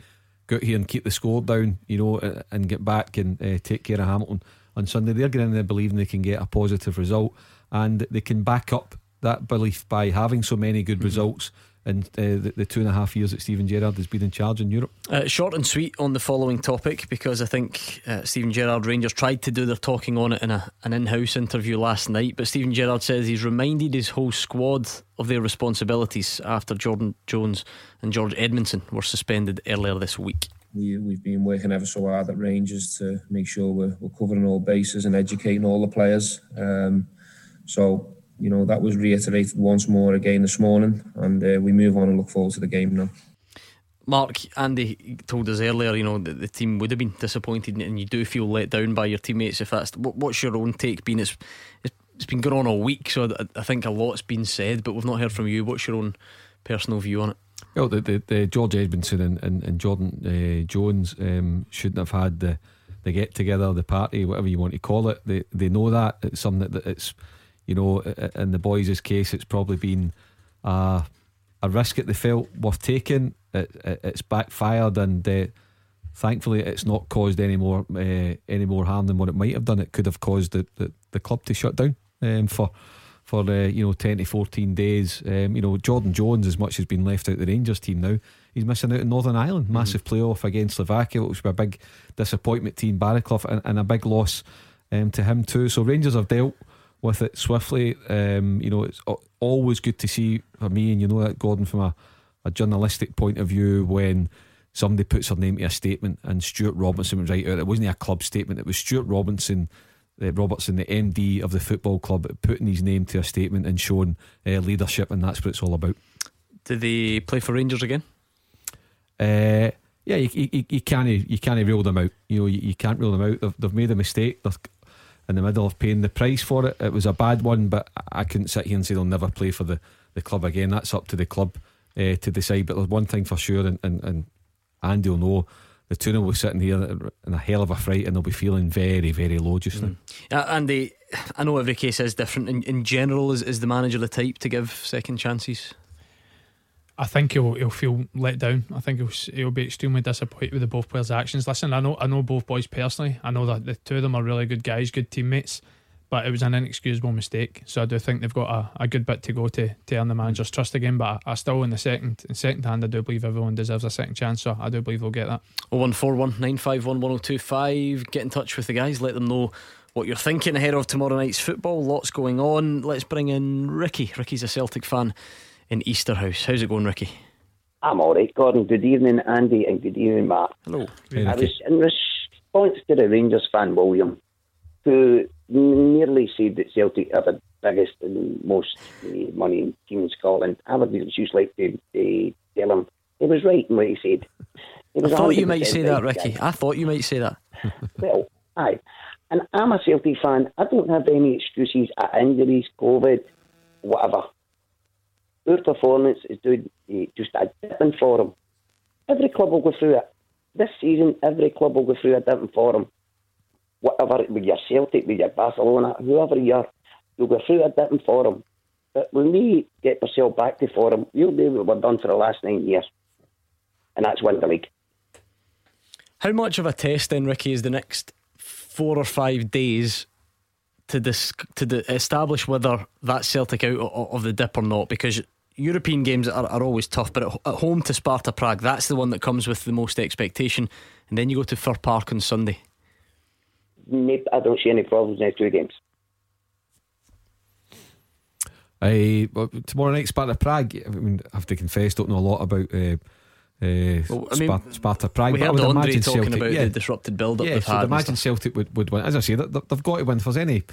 Speaker 3: go out here and keep the score down, you know, uh, and get back and uh, take care of Hamilton on Sunday. They're getting in there believing they can get a positive result and they can back up that belief by having so many good results in uh, the, the two and a half years that Steven Gerrard has been in charge in Europe.
Speaker 2: Uh, short and sweet on the following topic because I think uh, Steven Gerrard Rangers tried to do their talking on it in a, an in house interview last night. But Steven Gerrard says he's reminded his whole squad of their responsibilities after Jordan Jones and George Edmundson were suspended earlier this week.
Speaker 13: We, we've been working ever so hard at Rangers to make sure we're, we're covering all bases and educating all the players. Um, so, you know, that was reiterated once more again this morning, and uh, we move on and look forward to the game now.
Speaker 2: Mark, Andy told us earlier, you know, that the team would have been disappointed, and you do feel let down by your teammates. If that's what, what's your own take been? It's, it's it's been going on all week, so I, I think a lot's been said, but we've not heard from you. What's your own personal view on it?
Speaker 3: Well, the, the, the George Edmundson and, and, and Jordan uh, Jones um, shouldn't have had the the get together, the party, whatever you want to call it. They they know that it's something that it's you know in the boys' case, it's probably been a a risk that they felt worth taking. It, it, it's backfired, and uh, thankfully, it's not caused any more uh, any more harm than what it might have done. It could have caused the, the, the club to shut down um, for for uh, you know 10 to 14 days. Um, you know Jordan Jones, as much as been left out the Rangers team now, he's missing out in Northern Ireland. Massive playoff against Slovakia, which was a big disappointment team, Baraclough and, and a big loss um, to him too. So Rangers have dealt with it swiftly. Um, you know it's always good to see for me, and you know that Gordon from a, a journalistic point of view when. Somebody puts their name to a statement, and Stewart Robinson was right out. It wasn't a club statement; it was Stewart Robinson uh, Robertson, the MD of the football club, putting his name to a statement and showing uh, leadership, and that's what it's all about.
Speaker 2: Do they play for Rangers again?
Speaker 3: Uh, yeah, you, you, you can't you can't rule them out. You know, you, you can't rule them out. They've, they've made a mistake. They're in the middle of paying the price for it. It was a bad one, but I couldn't sit here and say they'll never play for the, the club again. That's up to the club uh, to decide. But there's one thing for sure, and, and, and Andy will know. The two will be sitting here in a hell of a fright and they'll be feeling very, very low just now.
Speaker 2: Uh, Andy, I know every case is different. In, in general, is, is the manager the type to give second chances?
Speaker 4: I think he'll he'll feel let down. I think he'll he'll be extremely disappointed with the both players' actions. Listen, I know I know both boys personally. I know that the two of them are really good guys, good teammates. But it was an inexcusable mistake. So I do think they've got a, a good bit to go to to earn the manager's trust again. But I, I still, in the second in second hand, I do believe everyone deserves a second chance. So I do believe they'll get that.
Speaker 2: 0141 951 1025. Get in touch with the guys. Let them know what you're thinking ahead of tomorrow night's football. Lots going on. Let's bring in Ricky. Ricky's a Celtic fan in Easterhouse. How's it going, Ricky?
Speaker 14: I'm all right, Gordon. Good evening, Andy, and good evening, Mark.
Speaker 2: Hello.
Speaker 14: I was in response to the Rangers fan, William, who nearly said that Celtic are the biggest and most uh, money team in Scotland. I would just like to uh, tell him he was right in what he said. He
Speaker 2: I
Speaker 14: was
Speaker 2: thought you might say that, Ricky.
Speaker 14: guys.
Speaker 2: I thought you might say that.
Speaker 14: Well, aye. And I'm a Celtic fan. I don't have any excuses at injuries, COVID, whatever. Our performance is doing eh, just a dipping for them. Every club will go through it. This season, every club will go through a dipping for them. Whatever, with your Celtic, with your Barcelona, whoever you are, you'll go through a dipping for them. But when we get ourselves back to form, we'll do what we've done for the last nine years. And that's win the league.
Speaker 2: How much of a test then, Ricky, is the next four or five days to dis- to the establish whether that's Celtic out o- of the dip or not? Because European games are, are always tough, but at, at home to Sparta Prague, that's the one that comes with the most expectation. And then you go to Fir Park on Sunday.
Speaker 14: Nope, I don't see any problems in the two games.
Speaker 3: I well, tomorrow night Sparta Prague. I mean, I have to confess, don't know a lot about uh, uh,
Speaker 2: Well, I mean,
Speaker 3: Sparta, Sparta Prague.
Speaker 2: we
Speaker 3: but I would
Speaker 2: Andre
Speaker 3: imagine
Speaker 2: talking
Speaker 3: Celtic,
Speaker 2: about
Speaker 3: yeah,
Speaker 2: the disrupted build-up
Speaker 3: yeah,
Speaker 2: they've
Speaker 3: so
Speaker 2: had
Speaker 3: imagine Celtic would, would win. As I say, they, they've got to win. If there's any,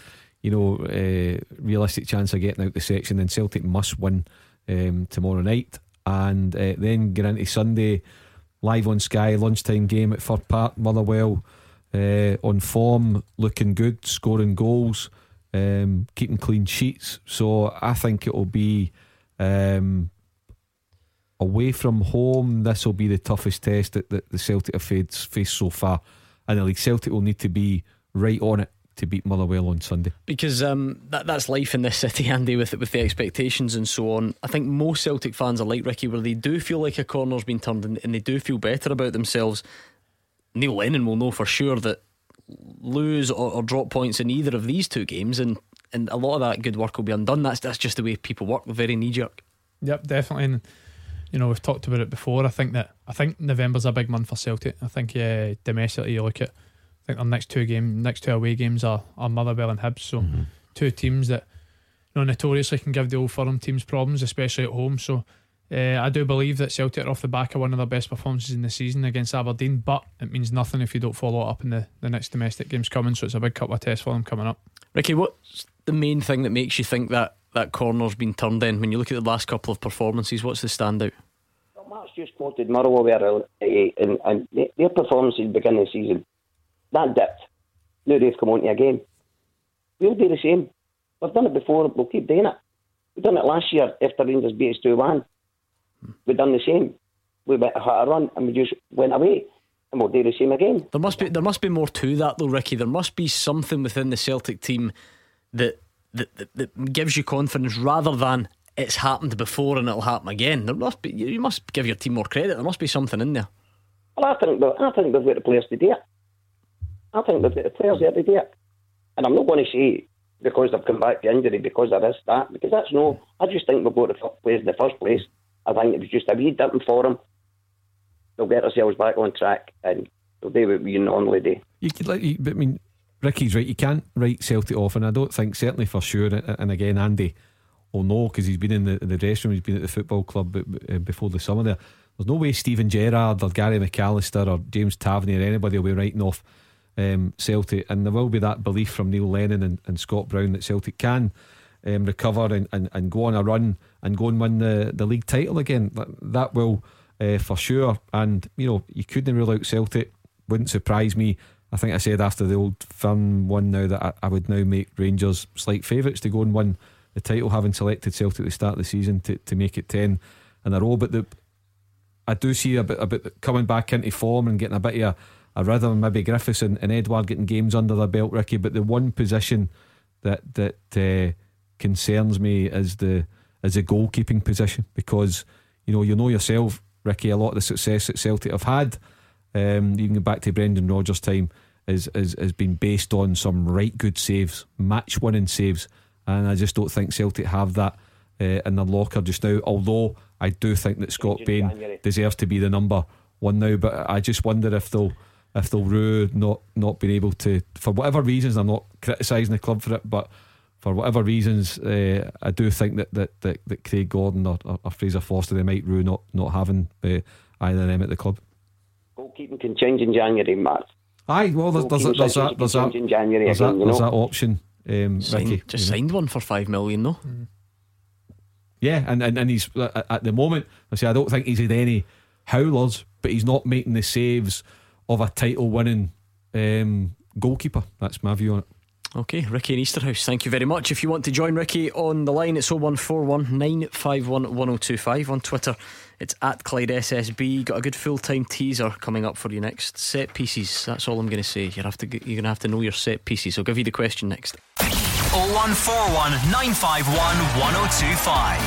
Speaker 3: you know, uh, realistic chance of getting out the section, then Celtic must win um, tomorrow night, and uh, then get into Sunday. live on Sky, lunchtime game at Fir Park, Motherwell. Uh, on form, looking good, scoring goals, um, keeping clean sheets. So I think it will be um, away from home. This will be the toughest test that, that the Celtic have faced, faced so far. And the league Celtic will need to be right on it to beat Motherwell on Sunday.
Speaker 2: Because um, that, that's life in this city, Andy, with with the expectations and so on. I think most Celtic fans are like Ricky, where they do feel like a corner's been turned and, and they do feel better about themselves. Neil Lennon will know for sure that lose or, or, drop points in either of these two games, and, and a lot of that good work will be undone. That's that's just the way people work. very knee jerk.
Speaker 4: Yep, definitely. And you know we've talked about it before. I think that I think November's a big month for Celtic. I think yeah, domestically you look at I think our next two game, next two away games are, are Motherwell and Hibs. So mm-hmm. two teams that you know notoriously can give the old firm teams problems, especially at home. So uh, I do believe that Celtic are off the back of one of their best performances in the season against Aberdeen, but it means nothing if you don't follow it up in the, the next domestic games coming. So it's a big couple of tests for them coming up.
Speaker 2: Ricky, what's the main thing that makes you think that that corner's been turned in? When you look at the last couple of performances, what's the standout?
Speaker 14: Well, Mark's just quoted Motherwell eh, there, and, and their performances beginning of the season that dipped. Now they've come on to a game. We'll do the same. We've done it before. We'll keep doing it. We've done it last year after Rangers beat us 2 1. We've done the same. We went a run and we just went away. And we'll do the same again.
Speaker 2: There must be there must be more to that though, Ricky. There must be something within the Celtic team that that, that, that gives you confidence rather than it's happened before and it'll happen again. There must be you must give your team more credit. There must be something in there.
Speaker 14: Well, I think I think they've got the players to do it. I think they've got the players there to do it. And I'm not going to say because they've come back to injury because of this, that, because that's no. I just think we'll go to the place in the first place. I think it was just a wee dipping for them. They'll get ourselves back on track and they'll do what we normally do.
Speaker 3: You could like, I mean, Ricky's right. You can't write Celtic off, and I don't think certainly for sure. And again, Andy will know because he's been in the, the dressing room, he's been at the football club uh, before the summer. There, there's no way Steven Gerrard or Gary McAllister or James Tavernier or anybody will be writing off um, Celtic, and there will be that belief from Neil Lennon and, and Scott Brown that Celtic can um, recover and, and, and go on a run and go and win the, the league title again. That, that will uh, for sure. And you know, you couldn't rule out Celtic. Wouldn't surprise me. I think I said after the old firm one now that I, I would now make Rangers slight favourites to go and win the title, having selected Celtic at the start of the season to, to make it ten in a row. But the I do see a bit a bit coming back into form and getting a bit of a a rhythm. Maybe Griffiths and, and Edouard getting games under their belt, Ricky. But the one position that that uh, concerns me is the is the goalkeeping position because you know you know yourself, Ricky. A lot of the success that Celtic have had, um, even back to Brendan Rodgers' time, is, is has been based on some right good saves, match winning saves, and I just don't think Celtic have that uh, in their locker just now. Although I do think that Scott Bain deserves to be the number one now, but I just wonder if they'll if they'll rue not not being able to for whatever reasons. I'm not criticising the club for it, but for whatever reasons, uh, I do think that that, that, that Craig Gordon or, or, Fraser Forster they might rue not not having uh, either of them at the club.
Speaker 14: Goalkeeping can change in January, Matt.
Speaker 3: Aye, well, there's, there's, there's, that, there's that,
Speaker 14: in January
Speaker 3: there's,
Speaker 14: again,
Speaker 3: that, there's that option. Um,
Speaker 2: signed,
Speaker 3: Ricky,
Speaker 2: just signed one for five million though. Mm.
Speaker 3: Yeah, and, and, and he's at the moment. I say I don't think he's had any howlers, but he's not making the saves of a title winning um, goalkeeper. That's my view on it.
Speaker 2: Okay, Ricky in Easterhouse, thank you very much. If you want to join Ricky on the line, it's 0141 951 1025 on Twitter. It's at Clyde SSB. Got a good full time teaser coming up for you next. Set pieces. That's all I'm going to say. You have to. You're going to have to know your set pieces. I'll give you the question next.
Speaker 1: 0141 951 1025.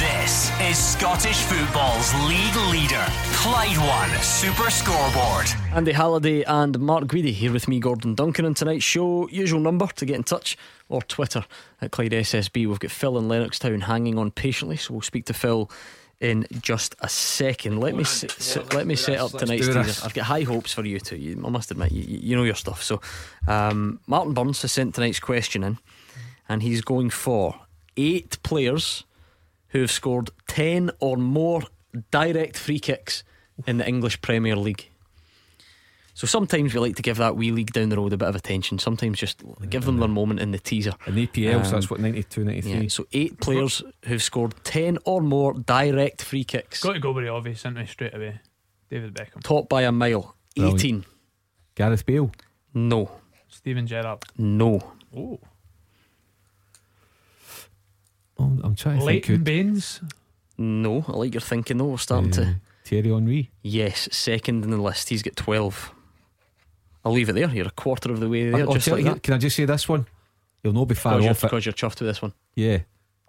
Speaker 1: This is Scottish football's league leader, Clyde One Super Scoreboard.
Speaker 2: Andy Halliday and Mark Guidi here with me, Gordon Duncan, on tonight's show. Usual number to get in touch or Twitter at Clyde SSB. We've got Phil in Lennox Town hanging on patiently, so we'll speak to Phil in just a second. Let me se- let me set up tonight's teaser. I've got high hopes for you too. You, I must admit, you, you know your stuff. So, um, Martin Burns has sent tonight's question in and he's going for eight players who have scored 10 or more direct free kicks in the English Premier League. So sometimes we like to give that wee league down the road a bit of attention. Sometimes just give them their moment in the teaser.
Speaker 3: In APL, um, so that's what 92, 93. Yeah,
Speaker 2: so eight players who've scored 10 or more direct free kicks.
Speaker 4: Got to go very obvious, isn't it, straight away? David Beckham.
Speaker 2: Top by a mile.
Speaker 3: Brilliant.
Speaker 2: 18.
Speaker 3: Gareth Bale.
Speaker 2: No.
Speaker 4: Steven Gerrard.
Speaker 2: No.
Speaker 4: Oh.
Speaker 3: Oh, I'm trying to think.
Speaker 4: Leighton Baines.
Speaker 2: No. I like your thinking though. We're starting
Speaker 3: Uh,
Speaker 2: to.
Speaker 3: Thierry Henry.
Speaker 2: Yes, second in the list. He's got 12. I'll leave it there. You're a quarter of the way there.
Speaker 3: I'll
Speaker 2: just like
Speaker 3: you,
Speaker 2: that.
Speaker 3: Can I just say this one? You'll not be far
Speaker 2: Because you're,
Speaker 3: off it.
Speaker 2: because you're chuffed with this one.
Speaker 3: Yeah.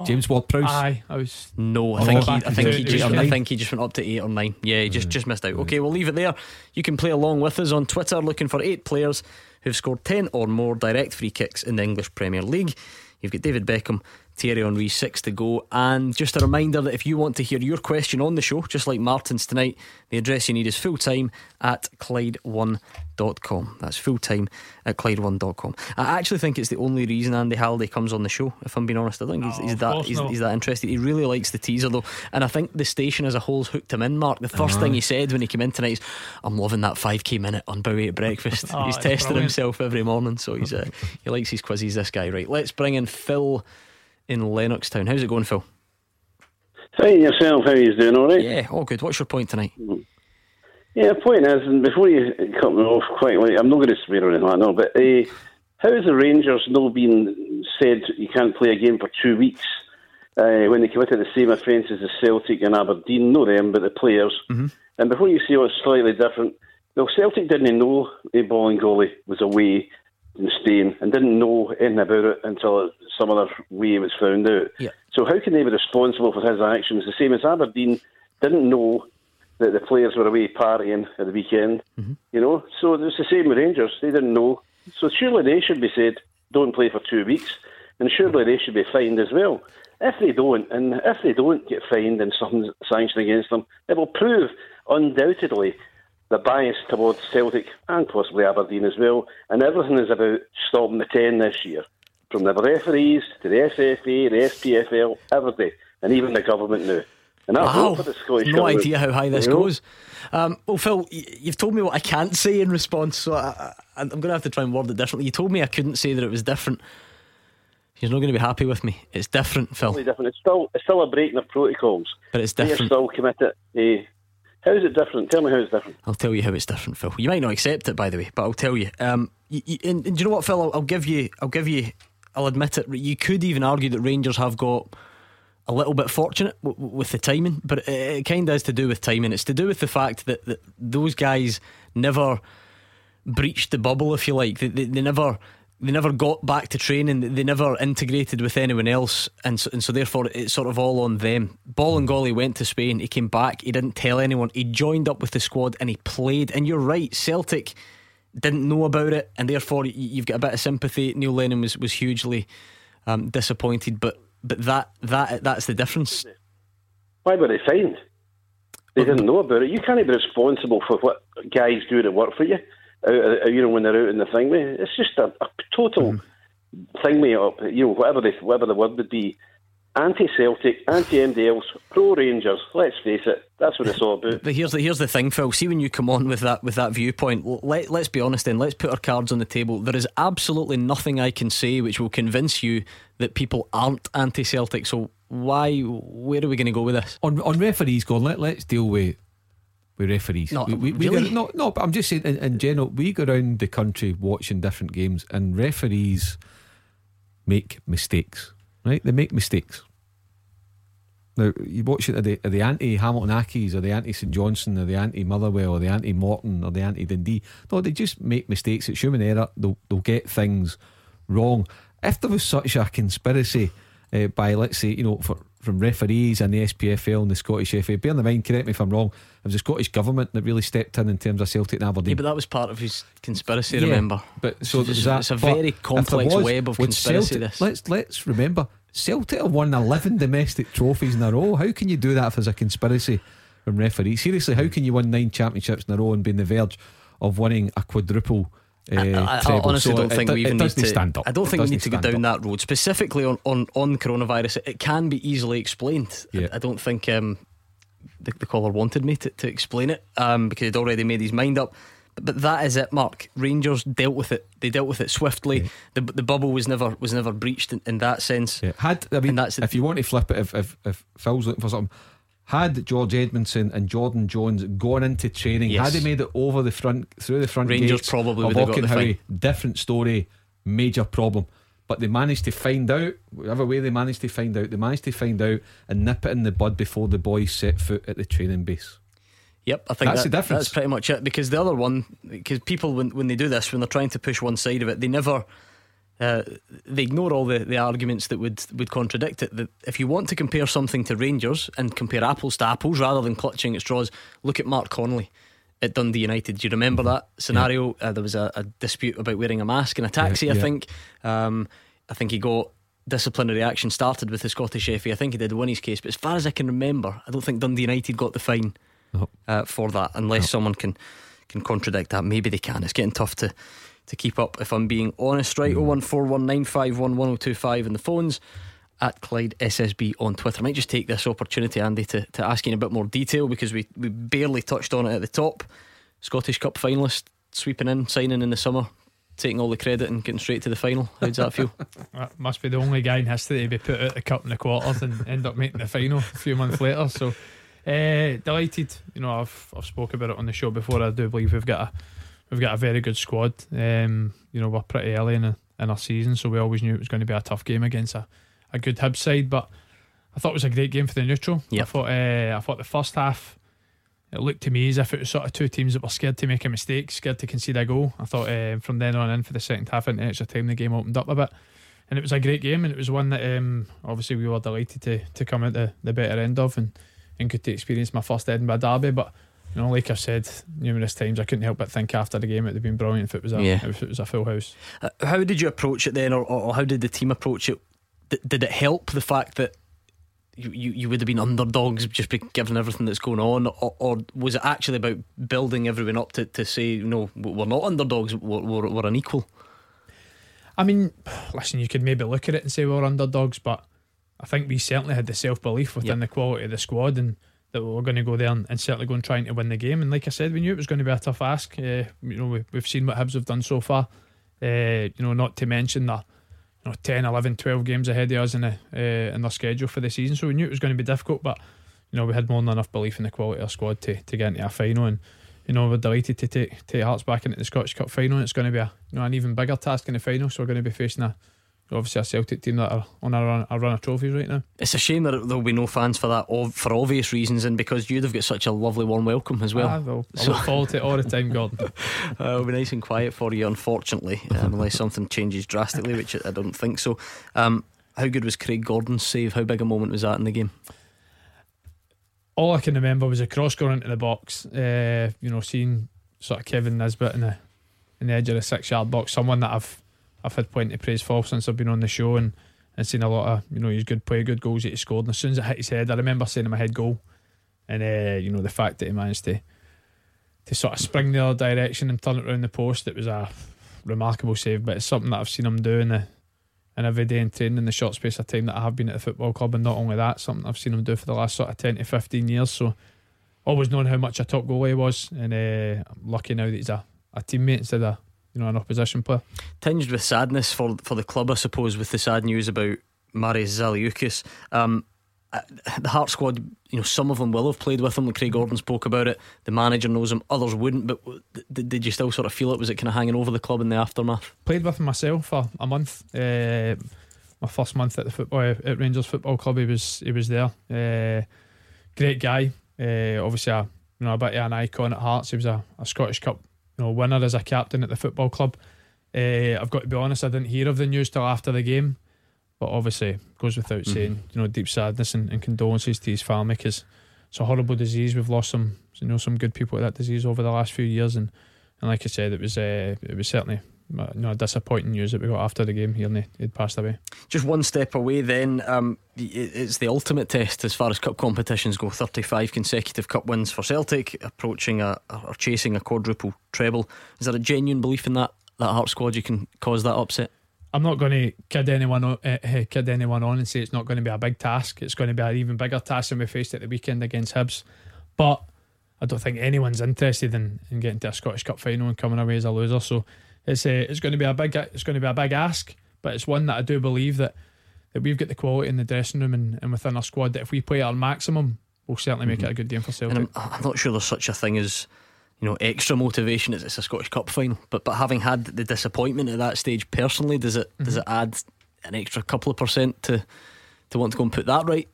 Speaker 3: James Ward Prowse.
Speaker 4: Aye, I was.
Speaker 2: No, I
Speaker 3: Oh,
Speaker 2: think he, I think he just, I think he just went up to eight or nine. Yeah, he just just missed out. Okay, we'll leave it there. You can play along with us on Twitter, looking for eight players who've scored ten or more direct free kicks in the English Premier League. You've got David Beckham, Thierry Henry, six to go. And just a reminder that if you want to hear your question on the show, just like Martin's tonight, the address you need is fulltime at Clyde1.com. That's fulltime at Clyde1.com. I actually think it's the only reason Andy Halliday comes on the show, if I'm being honest. I think he's,
Speaker 4: No,
Speaker 2: he's
Speaker 4: of
Speaker 2: that he's, he's that interested. He really likes the teaser though. And I think the station as a whole's hooked him in, Mark. The 1st thing he said when he came in tonight is, I'm loving that 5k minute on Bowie at breakfast.
Speaker 4: Oh,
Speaker 2: he's testing
Speaker 4: brilliant.
Speaker 2: himself every morning, so he's uh, he likes his quizzes, this guy. Right, let's bring in Phil in Lennoxtown. How's it going, Phil?
Speaker 15: Fine yourself, how you doing, all right?
Speaker 2: Yeah, all good. What's your point tonight?
Speaker 15: Yeah, point is, and before you cut me off quite late, I'm not going to swear or anything like that, no, but uh, how is the Rangers not being said you can't play a game for two weeks uh, when they committed the same offences as Celtic and Aberdeen? Not them, but the players. And before you say what's slightly different, well, Celtic didn't know uh, Bolingoli was away in Spain and didn't know anything about it until some other way was found out.
Speaker 2: Yeah.
Speaker 15: So how can they be responsible for his actions? The same as Aberdeen didn't know that the players were away partying at the weekend. Mm-hmm. You know, so it's the same with Rangers. They didn't know. So surely they should be said, don't play for two weeks, and surely they should be fined as well. If they don't, and if they don't get fined and something's sanctioned against them, it will prove undoubtedly the bias towards Celtic and possibly Aberdeen as well. And everything is about stopping the 10 this year. From the referees to the SFA, the SPFL, everybody, and even the government now. And I
Speaker 2: Wow,
Speaker 15: for the Scottish
Speaker 2: no
Speaker 15: government,
Speaker 2: idea how high this
Speaker 15: you
Speaker 2: goes. Um, well, Phil, you've told me what I can't say in response, so I, I, I'm going to have to try and word it differently. You told me I couldn't say that it was different. You're not going to be happy with me. It's different, Phil,
Speaker 15: totally different. It's still, it's still a breaking of protocols.
Speaker 2: but it's different.
Speaker 15: They are still committed. Eh, how is it different? Tell me how it's different.
Speaker 2: I'll tell you how it's different, Phil. You might not accept it, by the way, but I'll tell you. Um, y y and, and do you know what, Phil? I'll, I'll give you. I'll give you. I'll admit it. You could even argue that Rangers have got a little bit fortunate w- with the timing, but it, it kind of has to do with timing. It's to do with the fact that, that those guys never breached the bubble, if you like. They, they, they never. They never got back to training. They never integrated with anyone else, and so, and so therefore it's sort of all on them. Bolingoli went to Spain. He came back. He didn't tell anyone. He joined up with the squad and he played. And you're right, Celtic didn't know about it, and therefore you've got a bit of sympathy. Neil Lennon was was hugely um, disappointed, but but that that that's the difference.
Speaker 15: Why were they fined? They didn't know about it. You can't be responsible for what guys do to work for you. Uh, uh, you know when they're out in the thing. It's just a, a total thing. Me up. You know whatever the whatever the word would be. Anti-Celtic, anti-MD else, pro-Rangers. Let's face it, that's what it's all about.
Speaker 2: But here's the here's the thing, Phil. See when you come on with that with that viewpoint, let let's be honest. Then let's put our cards on the table. There is absolutely nothing I can say which will convince you that people aren't anti-Celtic. So why? Where are we going to go with this?
Speaker 3: On on referees, Gordon, let, let's deal with with referees.
Speaker 2: No,
Speaker 3: we, we, we go- no, no, but I'm just saying in, in general, we go around the country watching different games, and referees make mistakes, right? They make mistakes. Now you watch it are the, are the anti Hamilton Accies or the anti St Johnstone or the anti Motherwell or the anti Morton or the anti Dundee. No, they just make mistakes. It's human error. They'll, they'll get things wrong. If there was such a conspiracy uh, by, let's say, you know, for, from referees and the SPFL and the Scottish FA, bear in mind, correct me if I'm wrong, it was the Scottish government that really stepped in in terms of Celtic and Aberdeen.
Speaker 2: Yeah, but that was part of his conspiracy.
Speaker 3: Yeah,
Speaker 2: remember?
Speaker 3: But so
Speaker 2: it's,
Speaker 3: that.
Speaker 2: it's a very complex
Speaker 3: was-
Speaker 2: web of conspiracy.
Speaker 3: Celtic-
Speaker 2: this.
Speaker 3: Let's let's remember Celtic have won eleven domestic trophies in a row. How can you do that if there's a conspiracy from referees? Seriously, how hmm. can you win nine championships in a row and be on the verge of winning a quadruple? Uh,
Speaker 2: I, I honestly
Speaker 3: So
Speaker 2: don't
Speaker 3: it
Speaker 2: think
Speaker 3: do-
Speaker 2: we
Speaker 3: it
Speaker 2: even need to
Speaker 3: stand up.
Speaker 2: I don't think we need to go down
Speaker 3: up.
Speaker 2: that road specifically on, on, on coronavirus. It can be easily explained. I, I don't think um, the, the caller wanted me to, to explain it um, because he'd already made his mind up. But, but that is it, Mark. Rangers dealt with it. They dealt with it swiftly. The, the bubble was never was never breached in, in that sense.
Speaker 3: Yeah. Had I mean, that's if you want to flip it, if if, if Phil's looking for something, Had George Edmundson and Jordan Jones gone into training,
Speaker 2: Yes.
Speaker 3: had they made it over the front through the front
Speaker 2: Rangers
Speaker 3: gates
Speaker 2: probably
Speaker 3: of
Speaker 2: would have got the
Speaker 3: Auchenhowie, different story, major problem. But they managed to find out, whatever way they managed to find out, they managed to find out and nip it in the bud before the boys set foot at the training base.
Speaker 2: Yep, I think
Speaker 3: That's
Speaker 2: that-
Speaker 3: the difference.
Speaker 2: That's pretty much it. Because the other one, because people when when they do this, when they're trying to push one side of it, they never. Uh, they ignore all the, the arguments that would, would contradict it. That if you want to compare something to Rangers and compare apples to apples rather than clutching at straws, look at Mark Connolly at Dundee United. Do you remember that scenario? Uh, there was a, a dispute about wearing a mask in a taxi.
Speaker 3: Yeah,
Speaker 2: I think. Um, I think he got disciplinary action started with the Scottish FA. I think he did win his case, but as far as I can remember, I don't think Dundee United got the fine uh, for that, unless someone can can contradict that. Maybe they can. It's getting tough to to keep up. If I'm being honest, right? One four one nine five one one zero two five in the phones. At Clyde SSB on Twitter. I might just take this opportunity, Andy, to, to ask you in a bit more detail because we, we barely touched on it at the top. Scottish Cup finalist sweeping in, signing in the summer, taking all the credit and getting straight to the final. How does that feel?
Speaker 4: That must be the only guy in history to be put out the cup in the quarters and end up making the final a few months later. So uh, delighted. You know, I've I've spoke about it on the show before. I do believe we've got a we've got a very good squad. Um, you know, we're pretty early in, a, in our season, so we always knew it was going to be a tough game against a, a good Hibs side. But I thought it was a great game for the neutral. I thought uh, I thought the first half. It looked to me as if it was sort of two teams that were scared to make a mistake, scared to concede a goal. I thought uh, from then on in for the second half into extra time, the game opened up a bit and it was a great game, and it was one that um, obviously we were delighted to to come out the, the better end of, and and good to experience my first Edinburgh derby. But you know, like I've said numerous times, I couldn't help but think after the game it would have been brilliant if it was a
Speaker 2: Yeah.
Speaker 4: if it was a full house.
Speaker 2: Uh, how did you approach it then, or, or, or how did the team approach it? D- did it help the fact that you, you, you would have been underdogs just be given everything that's going on, or, or was it actually about building everyone up to, to say, no, we're not underdogs, we're, we're, we're unequal?
Speaker 4: I mean, listen, you could maybe look at it and say we're underdogs, but I think we certainly had the self belief within the quality of the squad and that we were going to go there and, and certainly go and trying to win the game. And like I said, we knew it was going to be a tough ask. Uh, you know, we, we've seen what Hibs have done so far. Uh, you know, not to mention that you know 10, 11, 12 games ahead of us in, the, uh, in their schedule for the season. So we knew it was going to be difficult, but you know, we had more than enough belief in the quality of our squad to, to get into a final. And you know, we're delighted to take take Hearts back into the Scottish Cup final. It's going to be a you know an even bigger task in the final. So we're going to be facing a obviously a Celtic team that are on a run, a run of trophies right now.
Speaker 2: It's a shame that there'll be no fans for that ov- for obvious reasons, and because you'd have got such a lovely warm welcome as well.
Speaker 4: Ah, well, I
Speaker 2: So-
Speaker 4: look forward to it all the time, Gordon.
Speaker 2: Uh, it'll be nice and quiet for you, unfortunately, um, unless something changes drastically, which I don't think so. Um, how good was Craig Gordon's save? How big a moment was that in the game?
Speaker 4: all I can remember was a cross going into the box. Uh, you know, seeing sort of Kevin Nisbet in the in the edge of the six yard box. Someone that I've I've had plenty of praise for since I've been on the show and, and seen a lot of you know his good play, good goals that he scored. And as soon as it hit his head, I remember saying him a head goal, and uh, you know the fact that he managed to to sort of spring the other direction and turn it around the post. It was a remarkable save, but it's something that I've seen him do in the and every day in training in the short space of time that I have been at the football club, and not only that, something I've seen him do for the last sort of ten to fifteen years. So, always known how much a top goalie was, and uh, I'm lucky now that he's a, a teammate instead of you know an opposition player.
Speaker 2: Tinged with sadness for for the club, I suppose, with the sad news about Marius Zaliukas. Um, the Heart squad, you know, some of them will have played with him. Like Craig Gordon spoke about it. The manager knows him, others wouldn't. But did, did you still sort of feel it? Was it kind of hanging over the club in the aftermath?
Speaker 4: Played with him myself for a month. Uh, my first month at the football at Rangers Football Club, he was he was there. Uh, great guy. Uh, obviously, a, you know, a bit of an icon at Hearts. He was a, a Scottish Cup you know winner as a captain at the football club. Uh, I've got to be honest, I didn't hear of the news till after the game, but obviously goes without
Speaker 2: Mhm.
Speaker 4: saying, you know, deep sadness and, and condolences to his family because it's a horrible disease. We've lost some, you know, some good people with that disease over the last few years, and, and like I said, it was uh, it was certainly know disappointing news that we got after the game here, and he, he'd passed away.
Speaker 2: Just one step away, then um, it's the ultimate test as far as cup competitions go. Thirty-five consecutive cup wins for Celtic, approaching a or chasing a quadruple treble. Is there a genuine belief in that that Heart squad? You can cause that upset.
Speaker 4: I'm not going to kid anyone on, uh, kid anyone on and say it's not going to be a big task. It's going to be an even bigger task than we faced at the weekend against Hibs. But I don't think anyone's interested in, in getting to a Scottish Cup final and coming away as a loser. So it's uh, it's going to be a big it's going to be a big ask, but it's one that I do believe that that we've got the quality in the dressing room and, and within our squad that if we play our maximum, we'll certainly make it a good game for Celtic.
Speaker 2: And I'm, I'm not sure there's such a thing as you know extra motivation. It's, it's a Scottish Cup final, but but having had the disappointment at that stage personally, does it does it add an extra couple of percent to to want to go and put that right?